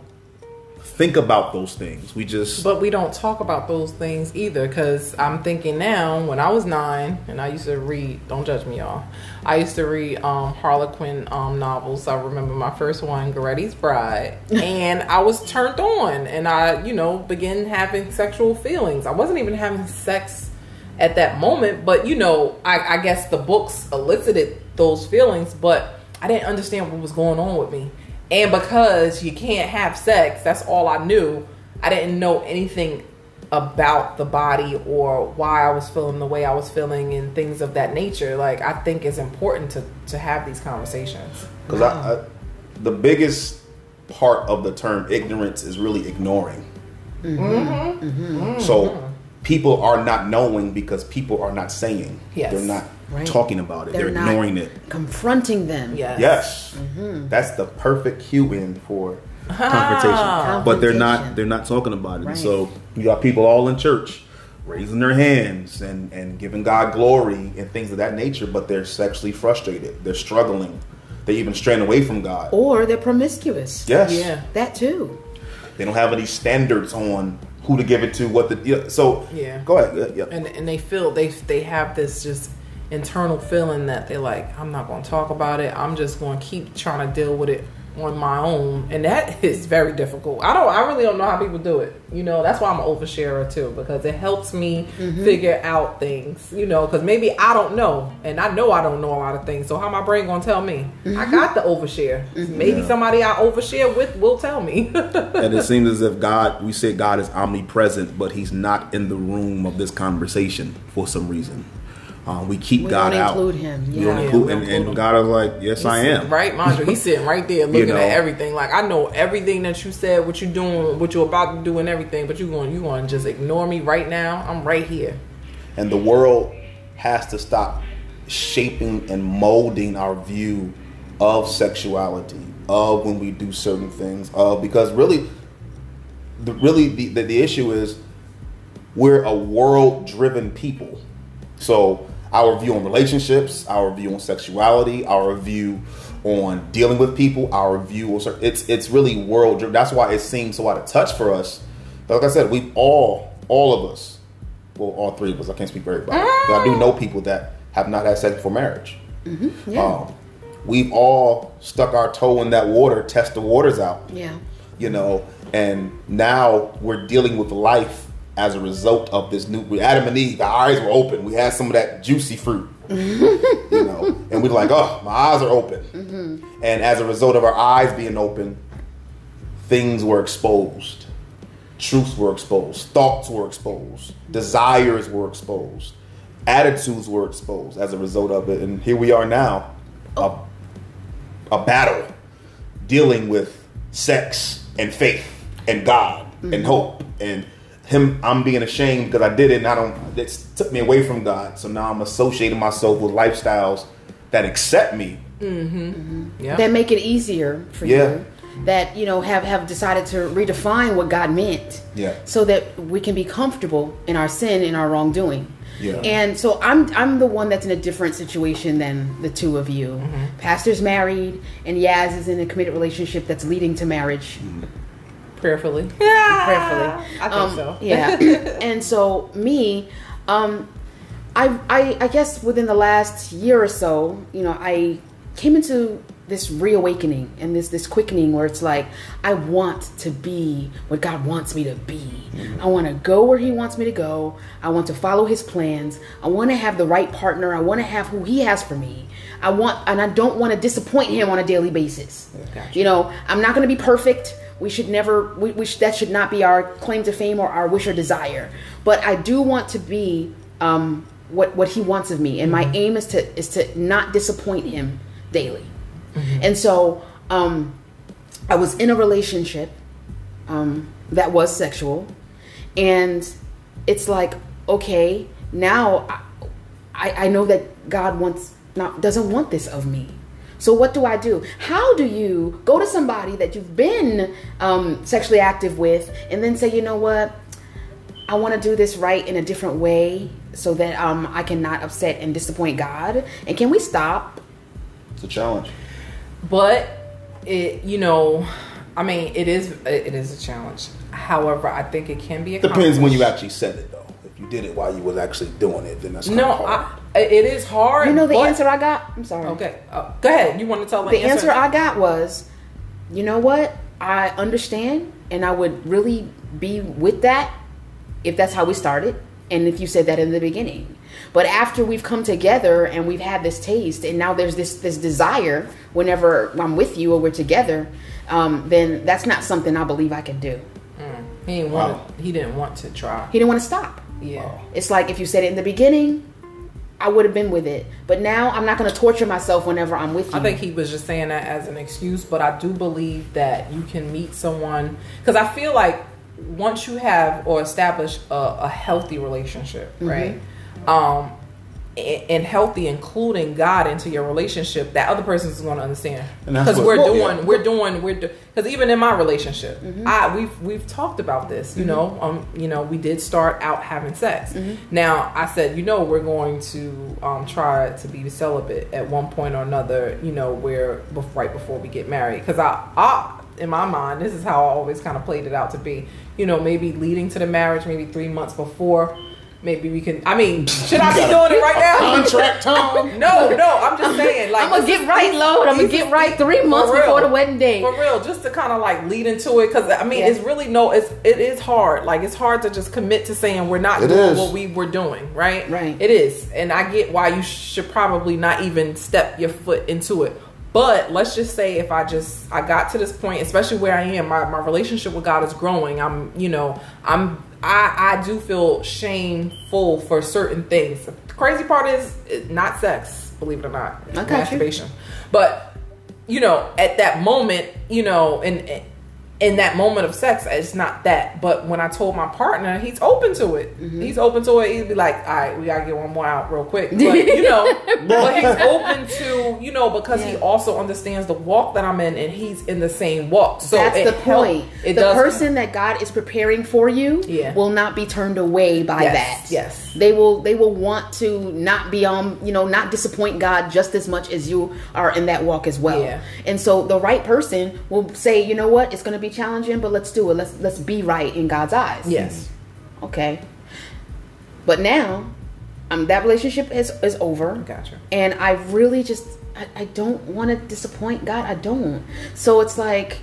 think about those things we just But we don't talk about those things either because I'm thinking now, when I was nine and I used to read, don't judge me, y'all. I used to read um, Harlequin um, novels. I remember my first one, Goretti's Bride, and I was turned on and I, you know, began having sexual feelings. I wasn't even having sex at that moment, but, you know, I, I guess the books elicited those feelings, but I didn't understand what was going on with me. And because you can't have sex, that's all I knew. I didn't know anything about the body or why I was feeling the way I was feeling and things of that nature. Like I think it's important to to have these conversations. Because I, I, the biggest part of the term ignorance is really ignoring. Mm-hmm. So people are not knowing because people are not saying. Yes. They're not Right. talking about it. They're, They're not ignoring it. Confronting them. Yes. Yes, Mm-hmm. that's the perfect cue in for confrontation. But they're not. They're not talking about it. Right. So you got people all in church raising their hands and and giving God glory and things of that nature, but they're sexually frustrated. They're struggling. They even straying away from God. Or they're promiscuous. Yes. Yeah. That too. They don't have any standards on who to give it to, what the yeah, so Yeah. Go ahead. Yeah, yeah. And and they feel they they have this just internal feeling that they're like, I'm not going to talk about it. I'm just going to keep trying to deal with it on my own, and that is very difficult. I don't. I really don't know how people do it. You know, that's why I'm an oversharer too because it helps me mm-hmm. figure out things. You know, because maybe I don't know, and I know I don't know a lot of things. So how my brain gonna tell me? I mm-hmm. got the overshare. Mm-hmm. Maybe Yeah. somebody I overshare with will tell me. and it seems as if God, we say God is omnipresent, but He's not in the room of this conversation for some reason. Um, we keep We God don't out. include him, We don't Yeah, include, we don't and, include and. God is like, yes, I am. Right, Mandra. He's sitting right there looking know. at everything. Like I know everything that you said, what you're doing, what you're about to do, and everything. But you going, you going to just ignore me right now? I'm right here. And the world has to stop shaping and molding our view of sexuality, of when we do certain things, of because really, the really the, the, the issue is we're a world driven people. So our view on relationships, our view on sexuality, our view on dealing with people, our view on it's it's really world driven. That's why it seems so out of touch for us. But like I said, we've all all of us, well, all three of us. I can't speak for everybody. But I do know people that have not had sex before marriage. Yeah. Um, we've all stuck our toe in that water, test the waters out yeah. you know and now we're dealing with life as a result of this new with adam and eve our eyes were open. We had some of that juicy fruit you know? And we're like oh my eyes are open. Mm-hmm. And as a result of our eyes being open things were exposed. Truths were exposed. Thoughts were exposed. Desires were exposed. Attitudes were exposed as a result of it. And here we are now a, a battle dealing with sex and faith and God and mm-hmm. hope and him I'm being ashamed because I did it and I don't it took me away from God so now I'm associating myself with lifestyles that accept me. Mm-hmm. Yeah. that make it easier for Yeah. you that you know have have decided to redefine what god meant Yeah. so that we can be comfortable in our sin in our wrongdoing Yeah. and so i'm i'm the one that's in a different situation than the two of you mm-hmm. pastor's married and yaz is in a committed relationship that's leading to marriage mm. Prayerfully. Yeah. prayerfully. I think Um, so. yeah. and so me, um, I, I I guess within the last year or so, you know, I came into this reawakening and this this quickening where it's like I want to be what God wants me to be. I want to go where He wants me to go. I want to follow His plans. I want to have the right partner. I want to have who He has for me. I want, and I don't want to disappoint Him on a daily basis. Gotcha. You know, I'm not going to be perfect. We should never. We, we should, that should not be our claim to fame or our wish or desire. But I do want to be um, what what He wants of me, and my aim is to is to not disappoint Him daily. And so um, I was in a relationship um, that was sexual, and it's like okay, now I, I know that God wants not doesn't want this of me. So what do I do? How do you go to somebody that you've been um, sexually active with, and then say, you know what, I want to do this right in a different way, so that um, I cannot upset and disappoint God? And can we stop? It's a challenge. But it, you know, I mean, it is it is a challenge. However, I think it can be Depends when you actually said it though. If you did it while you was actually doing it, then that's No, hard. I, it is hard. You know the but- answer I got. I'm sorry. Okay, uh, go ahead. You want to tell the, the answer I got was, you know what? I understand, and I would really be with that if that's how we started, and if you said that in the beginning. But after we've come together and we've had this taste, and now there's this this desire whenever I'm with you or we're together, um, then that's not something I believe I can do. He didn't Wow. want. He didn't want to try. He didn't want to stop. Yeah. It's like if you said it in the beginning, I would have been with it. But now I'm not going to torture myself whenever I'm with you. I think he was just saying that as an excuse, but I do believe that you can meet someone because I feel like once you have or establish a, a healthy relationship, Mm-hmm. right? Um, and healthy, including God into your relationship, that other person is going to understand because we're doing, yeah. we're doing, we're because even in my relationship, Mm-hmm. I we've we've talked about this. You know, um, you know, we did start out having sex. Mm-hmm. Now I said, you know, we're going to um, try to be celibate at one point or another. You know, where right before we get married, because I, I, in my mind, this is how I always kind of played it out to be. You know, maybe leading to the marriage, maybe three months before. Maybe we can. I mean, should I be doing it right now? Contract time. No, no. I'm just saying. Like, I'm gonna get right, Lord. I'm gonna get right three months real. before the wedding day. For real, just to kind of like lead into it, because I mean, Yeah. it's really no, it's it is hard. Like it's hard to just commit to saying we're not It doing is. what we were doing, right? Right. It is, and I get why you should probably not even step your foot into it. But let's just say if I just I got to this point, especially where I am, my, my relationship with God is growing. I'm you know I'm I I do feel shameful for certain things. The crazy part is not sex, believe it or not, got you. masturbation. But you know, at that moment, you know, and in that moment of sex, it's not that. But when I told my partner, he's open to it. Mm-hmm. He's open to it. He'd be like, "All right, we gotta get one more out real quick." But you know, but he's open to you know because he also understands the walk that I'm in, and he's in the same walk. So That's the help- point. The person that God is preparing for you Yeah. will not be turned away by Yes, that. yes. They will they will want to not be um, you know, not disappoint God just as much as you are in that walk as well. Yeah. And so the right person will say, you know what, it's gonna be challenging, but let's do it. Let's let's be right in God's eyes. Yes. Okay. But now, um that relationship is is over. Gotcha. And I really just I, I don't want to disappoint God. I don't. So it's like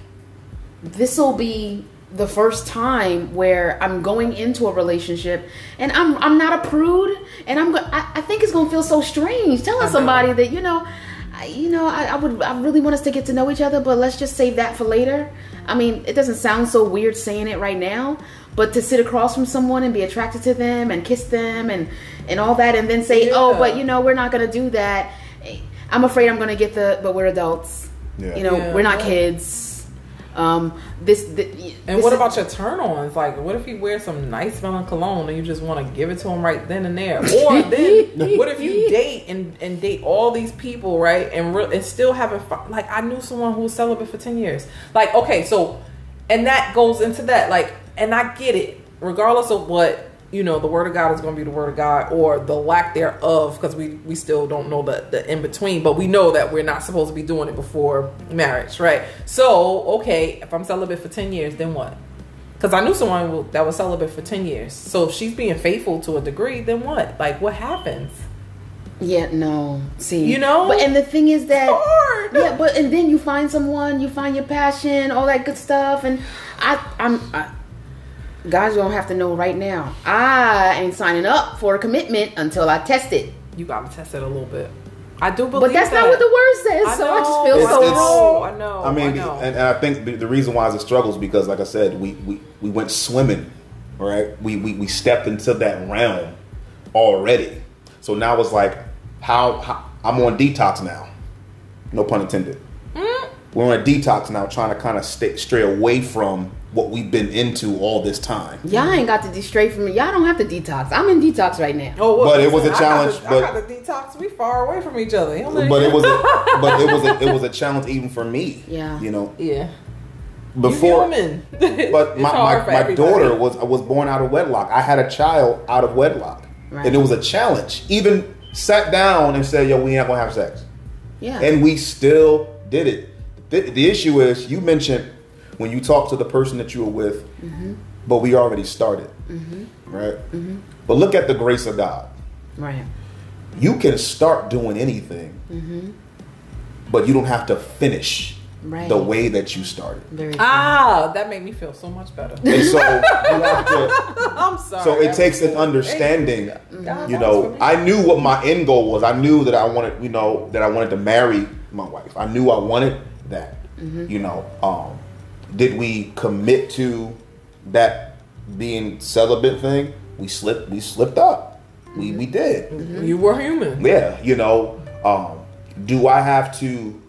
this will be the first time where I'm going into a relationship and I'm I'm not a prude and I'm go- I, I think it's gonna feel so strange telling somebody that you know I, you know I, I would I really want us to get to know each other but let's just save that for later. I mean it doesn't sound so weird saying it right now but to sit across from someone and be attracted to them and kiss them and and all that and then say oh but you know we're not gonna do that. Eh, I'm afraid I'm gonna get the but we're adults. Yeah. You know Yeah. we're not kids. Um, this, th- And this what about your turn-ons? Like, what if he wears some nice smelling cologne and you just want to give it to him right then and there? Or then, what if you date and, and date all these people, right? And re- and still haven't like I knew someone who was celibate for ten years. Like, okay, so and that goes into that. Like, and I get it, regardless of what you know, the word of God is going to be the word of God, or the lack thereof, because we we still don't know the the in between, but we know that we're not supposed to be doing it before marriage, right? So, okay, if I'm celibate for ten years, then what? Because I knew someone that was celibate for ten years. So if she's being faithful to a degree, then what? Like, what happens? Yeah, no. See, You know? but and the thing is that yeah, but and then you find someone, you find your passion, all that good stuff, and I, I'm, I, guys you don't have to know right now. I ain't signing up for a commitment until I test it. You gotta test it a little bit. I do believe, But that's that. not what the word says, so I just feel It's- so it's- wrong. I know. I mean, I know. and, and I think the, the reason why it's a struggle is because, like I said, we, we, we went swimming, right? We, we we stepped into that realm already. So now it's like, how, how I'm on detox now. No pun intended. We're on a detox now, trying to kind of stay stray away from what we've been into all this time. Y'all ain't got to de straight from me. Y'all don't have to detox. I'm in detox right now. Oh, well, But it was a listen, I got challenge, but- I got the detox. We far away from each other. You know? But it was a, but it was a, it was a challenge even for me. Yeah. You know, yeah. before human. But my, my, my daughter was was born out of wedlock. I had a child out of wedlock, Right. and it was a challenge. Even sat down and said, "Yo, we ain't gonna have sex," Yeah. and we still did it. The, the issue is, you mentioned when you talk to the person that you were with, Mm-hmm. but we already started, right? But look at the grace of God. right. You can start doing anything, but you don't have to finish Mm-hmm. Right. the way that you started. Very. Ah, that made me feel so much better. And so you have to. I'm sorry. So it takes an understanding. God, You know. I knew what my end goal was. I knew that I wanted, you know, that I wanted to marry my wife. I knew I wanted that. You know, um, did we commit to that being celibate thing? We slipped. We slipped up. We we did. you were human. Yeah. You know, um, do I have to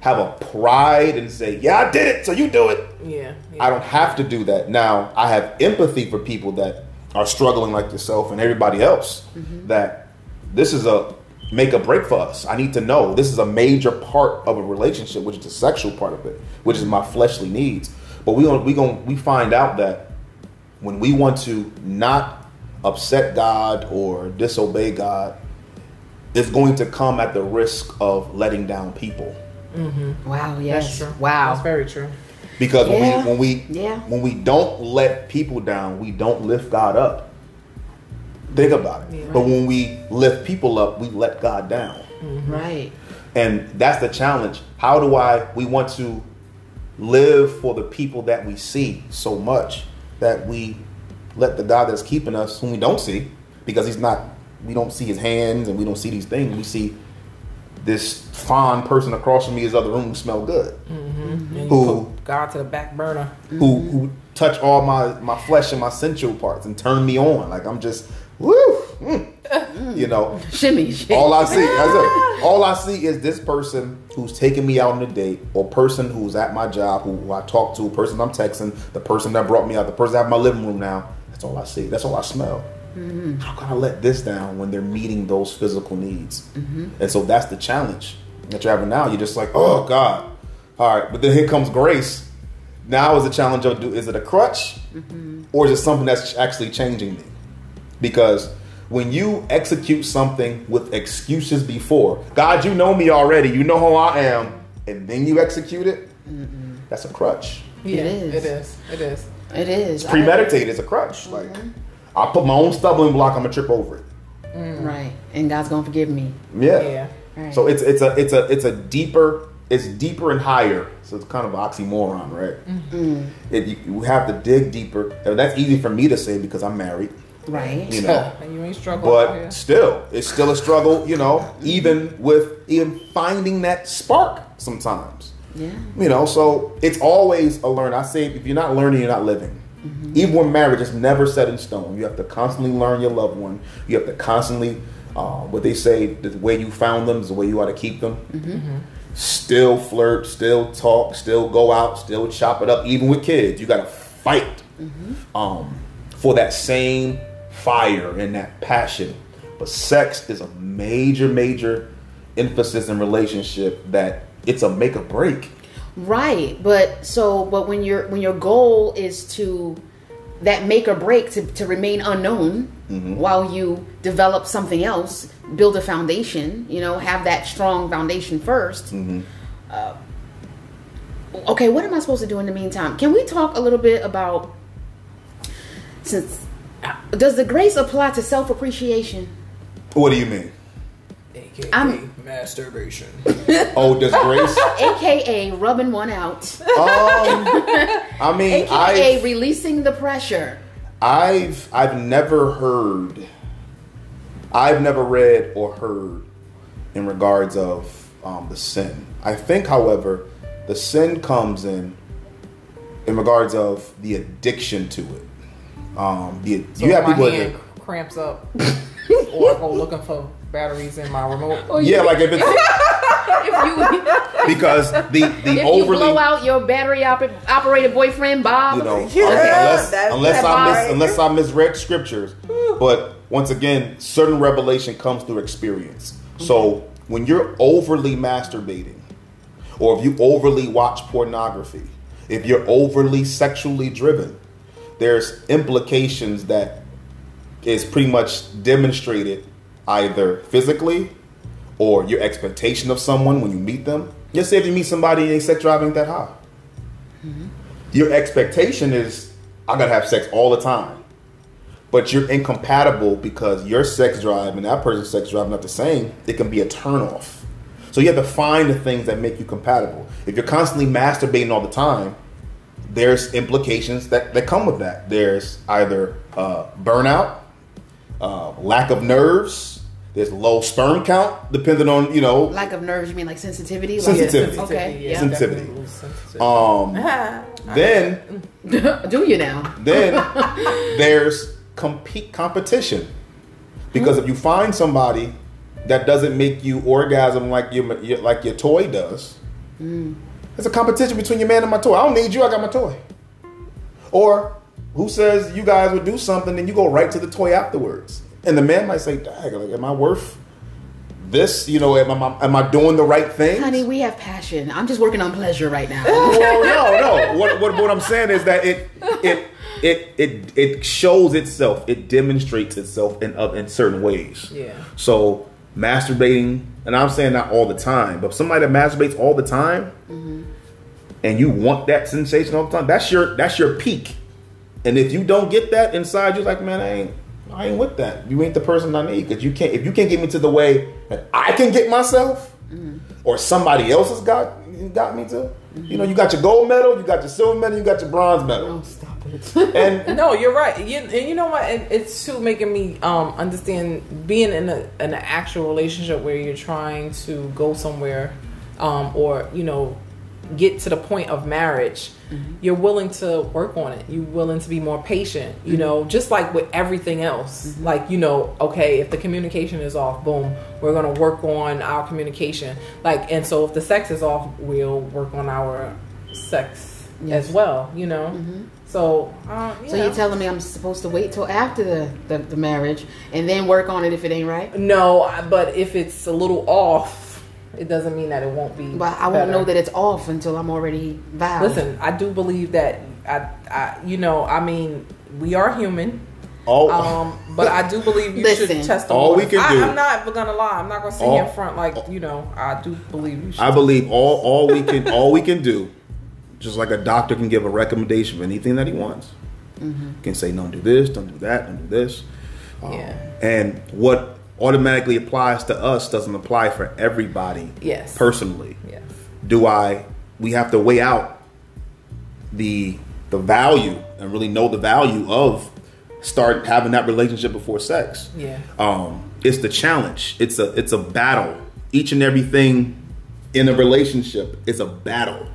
have a pride and say, "Yeah, I did it, so you do it"? Yeah. yeah. I don't have to do that. Now, I have empathy for people that are struggling like yourself and everybody else that this is a make a break for us. I need to know this is a major part of a relationship, which is the sexual part of it, which is my fleshly needs. But we going we going we find out that when we want to not upset God or disobey God, it's going to come at the risk of letting down people. Mm-hmm. Wow. That's Yes. true. Wow. That's very true. Because Yeah. when we when we Yeah. when we don't let people down, we don't lift God up. Think about it. Yeah. But when we lift people up, we let God down. Mm-hmm. Right. And that's the challenge. How do I we want to live for the people that we see so much that we let the God that's keeping us whom we don't see because he's not we don't see his hands and we don't see these things. We see this fine person across from me is other room who smell good. Mm-hmm. You Who- God to the back burner. who who touch all my my flesh and my sensual parts and turn me on. Like I'm just woo, mm. mm. you know. Shimmy. shimmy. All I see. All I see is this person who's taking me out on a date, or person who's at my job, who, who I talk to, person I'm texting, the person that brought me out, the person in my living room now. That's all I see. That's all I smell. Mm-hmm. How can I let this down when they're meeting those physical needs? Mm-hmm. And so that's the challenge that you're having now. You're just like, oh God, all right. But then here comes grace. Now is the challenge of do is it a crutch mm-hmm. or is it something that's actually changing me? Because when you execute something with excuses before, God, you know me already, you know who I am, and then you execute it, that's a crutch. Yeah, is. It is. It is. It is. Premeditated is a crutch. Mm-hmm. Like I put my own stumbling block, I'm gonna trip over it. Mm. Right. And God's gonna forgive me. Yeah. Yeah. Right. So it's it's a it's a it's a deeper it's deeper and higher. So it's kind of an oxymoron, right? Mm-hmm. It, you, you have to dig deeper. And that's easy for me to say because I'm married, right. you know. And you ain't struggling out here. But still, it's still a struggle, you know, even with even finding that spark sometimes. Yeah. You know, so it's always a learn. I say if you're not learning, you're not living. Even when marriage is never set in stone. You have to constantly learn your loved one. You have to constantly, uh, what they say, the way you found them is the way you ought to keep them. still flirt, still talk, still go out, still chop it up, even with kids. You got to fight um, for that same fire and that passion. But sex is a major, major emphasis in relationship that it's a make or break. Right, but so but when your when your goal is to that make or break to, to remain unknown while you develop something else, build a foundation, you know, have that strong foundation 1st Uh, okay, what am I supposed to do in the meantime? Can we talk a little bit about since does the grace apply to self appreciation? What do you mean? AKA I'm- masturbation. Oh, does grace? AKA rubbing one out. um, I mean, AKA I've, releasing the pressure. I've I've never heard, I've never read or heard in regards of um, the sin. I think, however, the sin comes in in regards of the addiction to it. Um, the, So you have my people. hand That, cramps up, or I go looking for batteries in my remote. yeah, like if it's If you because the the if you overly blow out your battery op- operated boyfriend Bob, you know, Yeah, unless that's- unless that's I mis- right. unless I misread scriptures. But once again, certain revelation comes through experience. So when you're overly masturbating, or if you overly watch pornography, if you're overly sexually driven, there's implications that is pretty much demonstrated either physically or your expectation of someone when you meet them. Just say if you meet somebody and sex drive ain't that high. Mm-hmm. Your expectation is I gotta have sex all the time. But you're incompatible because your sex drive and that person's sex drive are not the same. It can be a turnoff. So you have to find the things that make you compatible. If you're constantly masturbating all the time, there's implications that, that come with that. There's either uh, burnout, uh, lack of nerves, there's low sperm count, depending on, you know, lack of nerves, you mean like sensitivity? Like- Sensitivity. Okay, yeah. Sensitivity. definitely um, then Do you now? then there's compete competition because if you find somebody that doesn't make you orgasm like your, your like your toy does it's a competition between your man and my toy i don't need you i got my toy or who says you guys would do something and you go right to the toy afterwards and the man might say Dag, like am i worth this you know am I, am I doing the right thing Honey, we have passion. I'm just working on pleasure right now. well, no, no. What, what, what I'm saying is that it it it it it shows itself. It demonstrates itself in of in certain ways. Yeah. So masturbating, and I'm saying not all the time, but somebody that masturbates all the time, and you want that sensation all the time, that's your that's your peak. And if you don't get that inside, you're like, man, I ain't. I ain't with that. You ain't the person I need because you can't. If you can't get me to the way that I can get myself, or somebody else has got got me to. You know, you got your gold medal, you got your silver medal, you got your bronze medal, oh, it. and No, you're right. You, and you know what? It, it's too making me um, understand being in a an actual relationship where you're trying to go somewhere, um, or you know, get to the point of marriage. You're willing to work on it. You're willing to be more patient. You know, just like with everything else. Like you know, okay, if the communication is off, boom, we're gonna work on our communication. Like, and so if the sex is off, we'll work on our sex Yes. as well. You know. So, uh, So yeah. you're telling me I'm supposed to wait till after the, the, the marriage and then work on it if it ain't right? no, but if it's a little off, it doesn't mean that it won't be. But I won't better. know that it's off until I'm already vowed. Listen, I do believe that. I, I, you know, I mean, we are human. all Um, but I do believe you Listen. should test the All we can I, do- I'm not gonna lie. I'm not gonna sit All- here in front like you know. I do believe you should. I believe all all we can all we can do, just like a doctor can give a recommendation for anything that he wants, can say don't do this, don't do that, don't do this. Um, Yeah. And what automatically applies to us doesn't apply for everybody. Yes. Personally. yes. do I we have to weigh out the the value and really know the value of start having that relationship before sex. Yeah. Um it's the challenge. It's a it's a battle. Each and everything in a relationship is a battle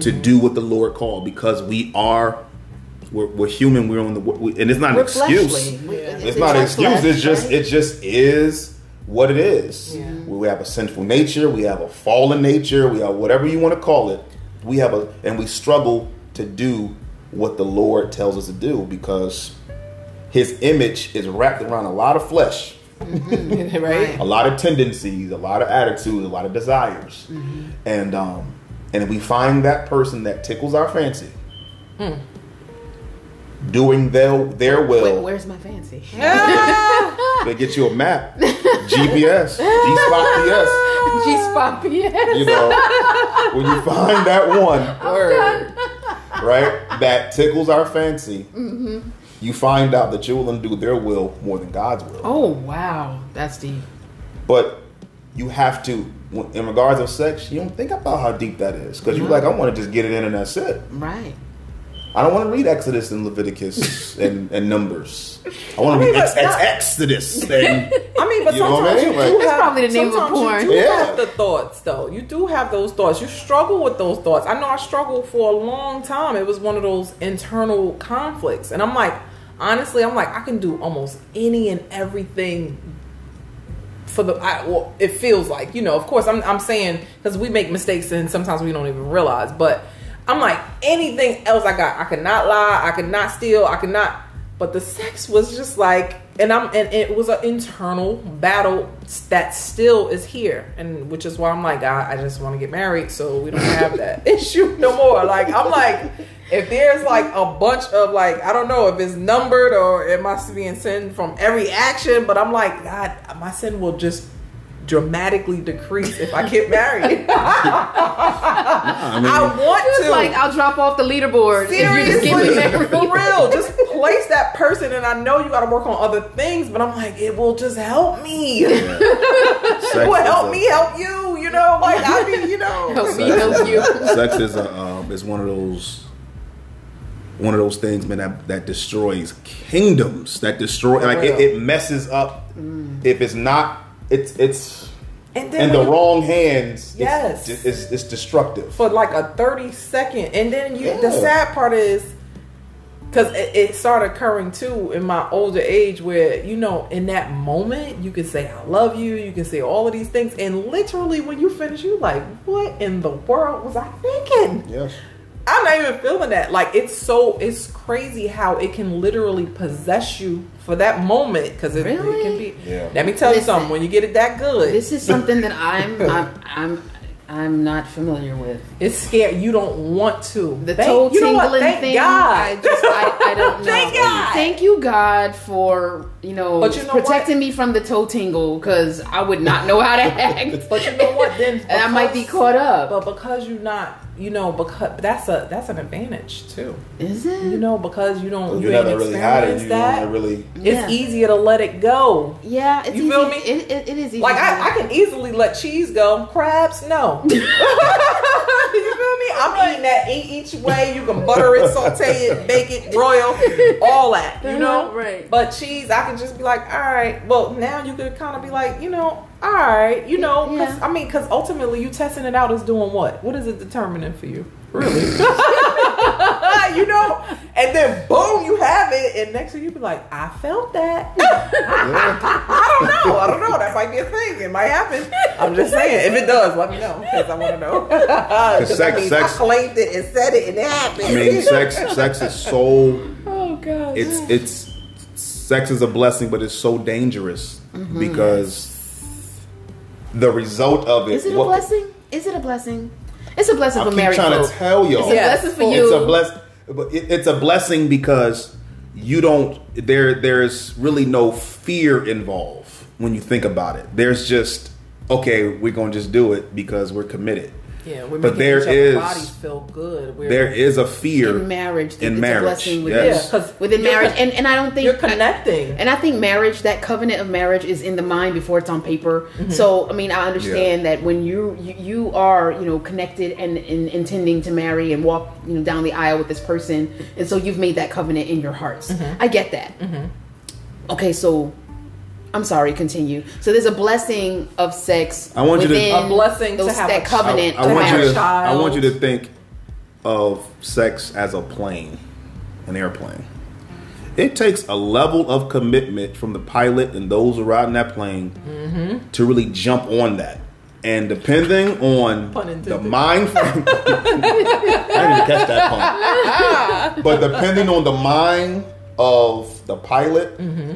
to do what the Lord called because we are we're, we're human. We're on the we, and it's not an We're excuse. Yeah. It's not an excuse. flesh, It's just right? it just is what it is. Yeah. We have a sinful nature, we have a fallen nature, we have whatever you want to call it. We have a and we struggle to do what the Lord tells us to do because his image is wrapped around a lot of flesh, right? a lot of tendencies, a lot of attitudes, a lot of desires. And um and we find that person that tickles our fancy. Hmm. Doing their their will. Wait, where's my fancy? They get you a map, GPS, G Spot PS. G spot PS. You know, when you find that one, Word. right, that tickles our fancy, mm-hmm. you find out that you will undo their will more than God's will. Oh wow, that's deep. But you have to, in regards of sex, you don't think about how deep that is because you're like, I want to just get it in and that's it. Right. I don't want to read Exodus and Leviticus and, and Numbers. I want to I mean, read Ex- but Ex- Exodus and I mean, but You know what I sometimes mean? you Like- do That's have, probably the name of porn. You do Yeah. have the thoughts, though. You do have those thoughts. You struggle with those thoughts. I know I struggled for a long time. It was one of those internal conflicts, and I'm like, honestly, I'm like, I can do almost any and everything for the. I, well, it feels like you know. Of course, I'm I'm saying because we make mistakes and sometimes we don't even realize, but. I'm like anything else I got. I could not lie. I could not steal. I could not. But the sex was just like, and I'm, and it was an internal battle that still is here, and which is why I'm like, I, I just want to get married so we don't have that issue no more. Like I'm like, if there's like a bunch of like, I don't know if it's numbered or it must be in sin from every action, but I'm like, God, my sin will just dramatically decrease if I get married. I mean, I want It's to. like I'll drop off the leaderboard just Seriously, get me married. for real, just place that person, and I know you got to work on other things, but I'm like, it will just help me. it will help a- me help you. You know, like I mean, you know, Help me help you. sex is a um, is one of those one of those things, man, that, that destroys kingdoms. That destroy like it, it messes up. If it's not, it's it's and then in the you- wrong hands. Yes. it's, it's, it's destructive. for like a 30 second and then you the sad part is because it, it started occurring too in my older age where you know in that moment you can say i love you you can say all of these things and literally when you finish you like what in the world was i thinking Yes. I'm not even feeling that like it's so it's crazy how it can literally possess you for that moment because it, it can be Yeah. let me tell you something when you get it that good This is something that I'm I'm I'm I'm not familiar with. it's scary you don't want to The Thank- toe you know what? Thank thing. God. I just I, I don't know. Thank God. Thank you God for you know, But you know protecting me from the toe tingle because I would not know how to act. But you know what? Then and I might be caught up. But because you're not, you know, because that's a that's an advantage too. Is it? You know, because you don't You you, ain't never really had it. experienced You that. never really. It's Yeah. easier to let it go. yeah, it's You easy. feel me? It, it, it is easy. Like I, I can easily let cheese go. Crabs, no. you feel me? I'm eating that eat each way. You can butter it, saute it, bake it, broil, all that. You uh-huh. know, Right. But cheese, I can just be like, all right. Well, now you could kind of be like, you know, all right. You know, 'cause- Yeah. I mean, because ultimately, you testing it out is doing what? What is it determining for you? Really? you know, and then boom, you have it, and next thing you be like, I felt that. I don't know. I don't know. That might be a thing. It might happen. I'm just saying. If it does, let me know because I want to know. 'Cause sex- that means sex- I claimed it and said it, and it happened. I mean, sex sex is so oh god. it's it's sex is a blessing, but it's so dangerous mm-hmm. because the result of it. Is it a what- blessing? Is it a blessing? It's a blessing I for keep married trying folk. to tell y'all. It's a Yes. blessing for you. It's a bless, but it, it's a blessing because you don't. There, there's really no fear involved when you think about it. There's just okay, we're gonna just do it because we're committed. Yeah, we're but making there each other's is- bodies feel good. We're, There is a fear in marriage. In it's marriage, a blessing yes. yeah, within, because within marriage, and and I don't think you're connecting. And I think marriage, that covenant of marriage, is in the mind before it's on paper. Mm-hmm. So I mean, I understand that when you, you you are you know connected and, and intending to marry and walk you know down the aisle with this person, and so you've made that covenant in your hearts. Mm-hmm. I get that. Mm-hmm. Okay, so. I'm sorry. Continue. So there's a blessing of sex. I want you to- within A blessing to have that a- covenant. I, of I want you marriage. to. I want you to think of sex as a plane, an airplane. it takes a level of commitment from the pilot and those around that plane Mm-hmm. to really jump on that. And depending on the mind frame, I didn't catch that pun. But depending on the mind of the pilot, Mm-hmm.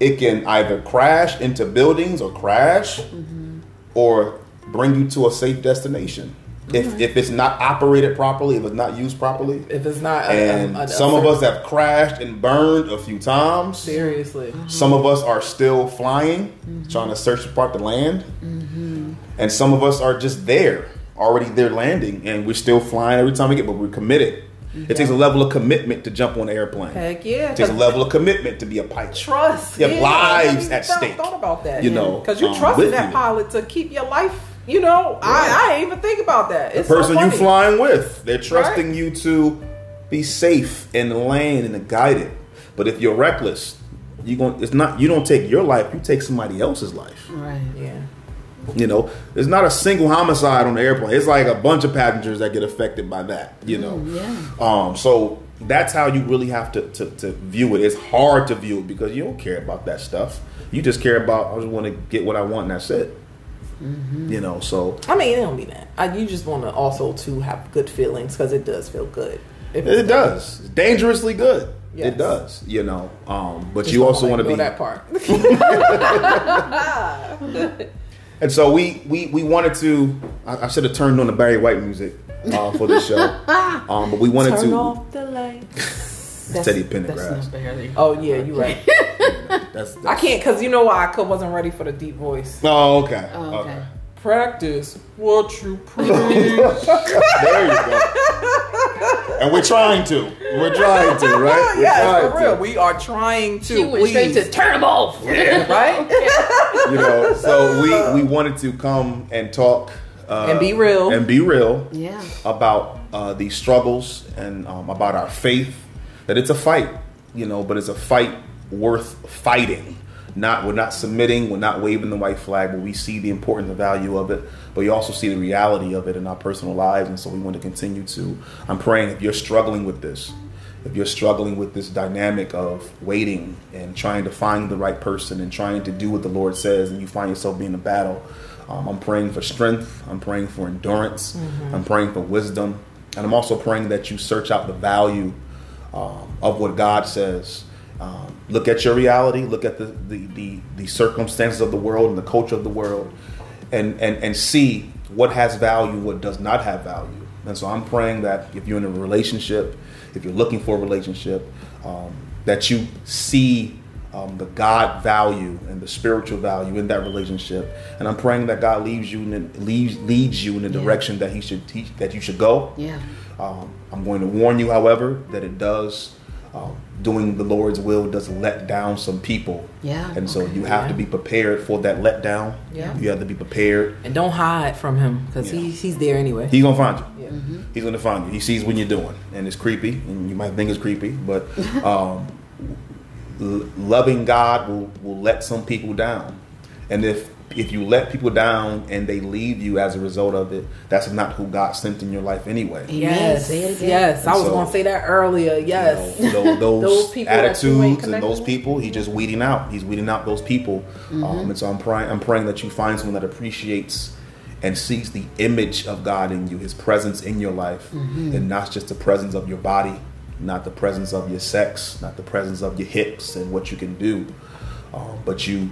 It can either crash into buildings or crash, mm-hmm. or bring you to a safe destination. If, mm-hmm. if it's not operated properly, if it's not used properly, If it's not, a- and a- a- some of us have crashed and burned a few times. seriously, mm-hmm. Some of us are still flying, trying to search apart the land. And some of us are just there, already there landing, and we're still flying every time we get, but we're committed. It takes a level of commitment to jump on an airplane. heck yeah. It takes a level of commitment to be a pilot. trust. You have lives I at thought- stake. Thought about that, You know, because you um, trusted with that you. pilot to keep your life. You know, I, I didn't even think about that. The It's so person you funny. flying with, they're trusting Right. you to be safe and land and to guide it. But if you're reckless, you're going it's not you don't take your life, you take somebody else's life. Right. Yeah. You know, it's not a single homicide on the airplane. It's like a bunch of passengers that get affected by that. You know, yeah. Um, so that's how you really have to, to to view it. It's hard to view it because you don't care about that stuff. You just care about I just want to get what I want and that's it. You know, so I mean, it don't mean that. I, you just want to also to have good feelings because it does feel good. If it does. It's dangerously good. Yes. It does. You know, um, but Just you also want to be that part. And so we we we wanted to. I, I should have turned on the Barry White music uh, for the show, um, but we wanted to Turn to. off the lights. That's, Teddy That's Pendergrass. not barely. Oh yeah, you're right. That's, that's, I can't because you know why I could, wasn't ready for the deep voice. Oh, okay. Oh, okay. Practice what you preach. There you go. and we're trying to. We're trying to, right? We're yes, trying for real. to. We are trying to. She went straight to turn them off. Yeah. right You know, so we we wanted to come and talk uh, and be real. and be real Yeah. about uh, these struggles and um, about our faith. That it's a fight, you know, but it's a fight worth fighting. Not we're not submitting, we're not waving the white flag, but we see the importance and value of it. But you also see the reality of it in our personal lives, and so we want to continue to. I'm praying if you're struggling with this, if you're struggling with this dynamic of waiting and trying to find the right person and trying to do what the Lord says, and you find yourself being in a battle, um, I'm praying for strength. I'm praying for endurance. I'm praying for wisdom, and I'm also praying that you search out the value um, of what God says. Um, look at your reality. Look at the, the, the, the circumstances of the world and the culture of the world, and, and, and see what has value, what does not have value. And so I'm praying that if you're in a relationship, if you're looking for a relationship, um, that you see um, the God value and the spiritual value in that relationship. And I'm praying that God leads you in the, leads leads you in the Yeah. direction that He should teach that you should go. Yeah. Um, I'm going to warn you, however, that it does, um, doing the Lord's will does let down some people. Yeah, And so okay. you have to be prepared for that letdown. Yeah. You have to be prepared. and don't hide from him because Yeah. he's he's there anyway. He's going to find you. Yeah. He's going to find you. He sees what you're doing. And it's creepy. And you might think it's creepy. But um, l- loving God will, will let some people down. And if if you let people down and they leave you as a result of it, that's not who God sent in your life anyway. Amen. Yes, Say it again. yes. I was So- going to say that earlier. Yes, You know, those, those, Those people that you ain't attitudes and those people, he's just weeding out. He's weeding out those people. Mm-hmm. Um, and so I'm praying, I'm praying that you find someone that appreciates and sees the image of God in you, His presence in your life, Mm-hmm. and not just the presence of your body, not the presence of your sex, not the presence of your hips and what you can do, um, but you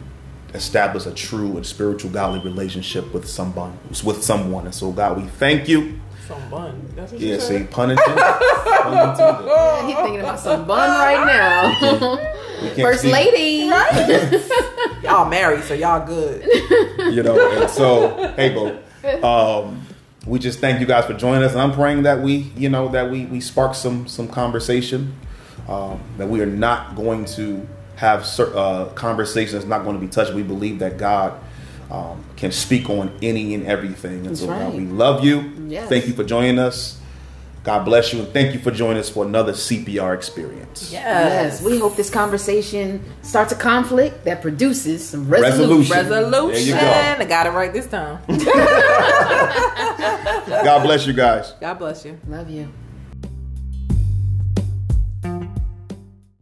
establish a true and spiritual godly relationship with someone with someone and so god we thank you some bun. That's what you yeah see pun intended pun intended Yeah, he's thinking about some bun right now. We can't First see- lady. Y'all married, so y'all good. you know. And so, hey, Bo, um, we just thank you guys for joining us, and I'm praying that we, you know, that we we spark some some conversation. Um, that we are not going to have cer- uh, conversations not going to be touched. We believe that God um, can speak on any and everything, and so That's God, right. we love you. Yes. Thank you for joining us. God bless you, and thank you for joining us for another CPR experience. Yes, we hope this conversation starts a conflict that produces some resolution. Resolution. Resolution. There you go. I got it right this time. God bless you guys. God bless you. Love you.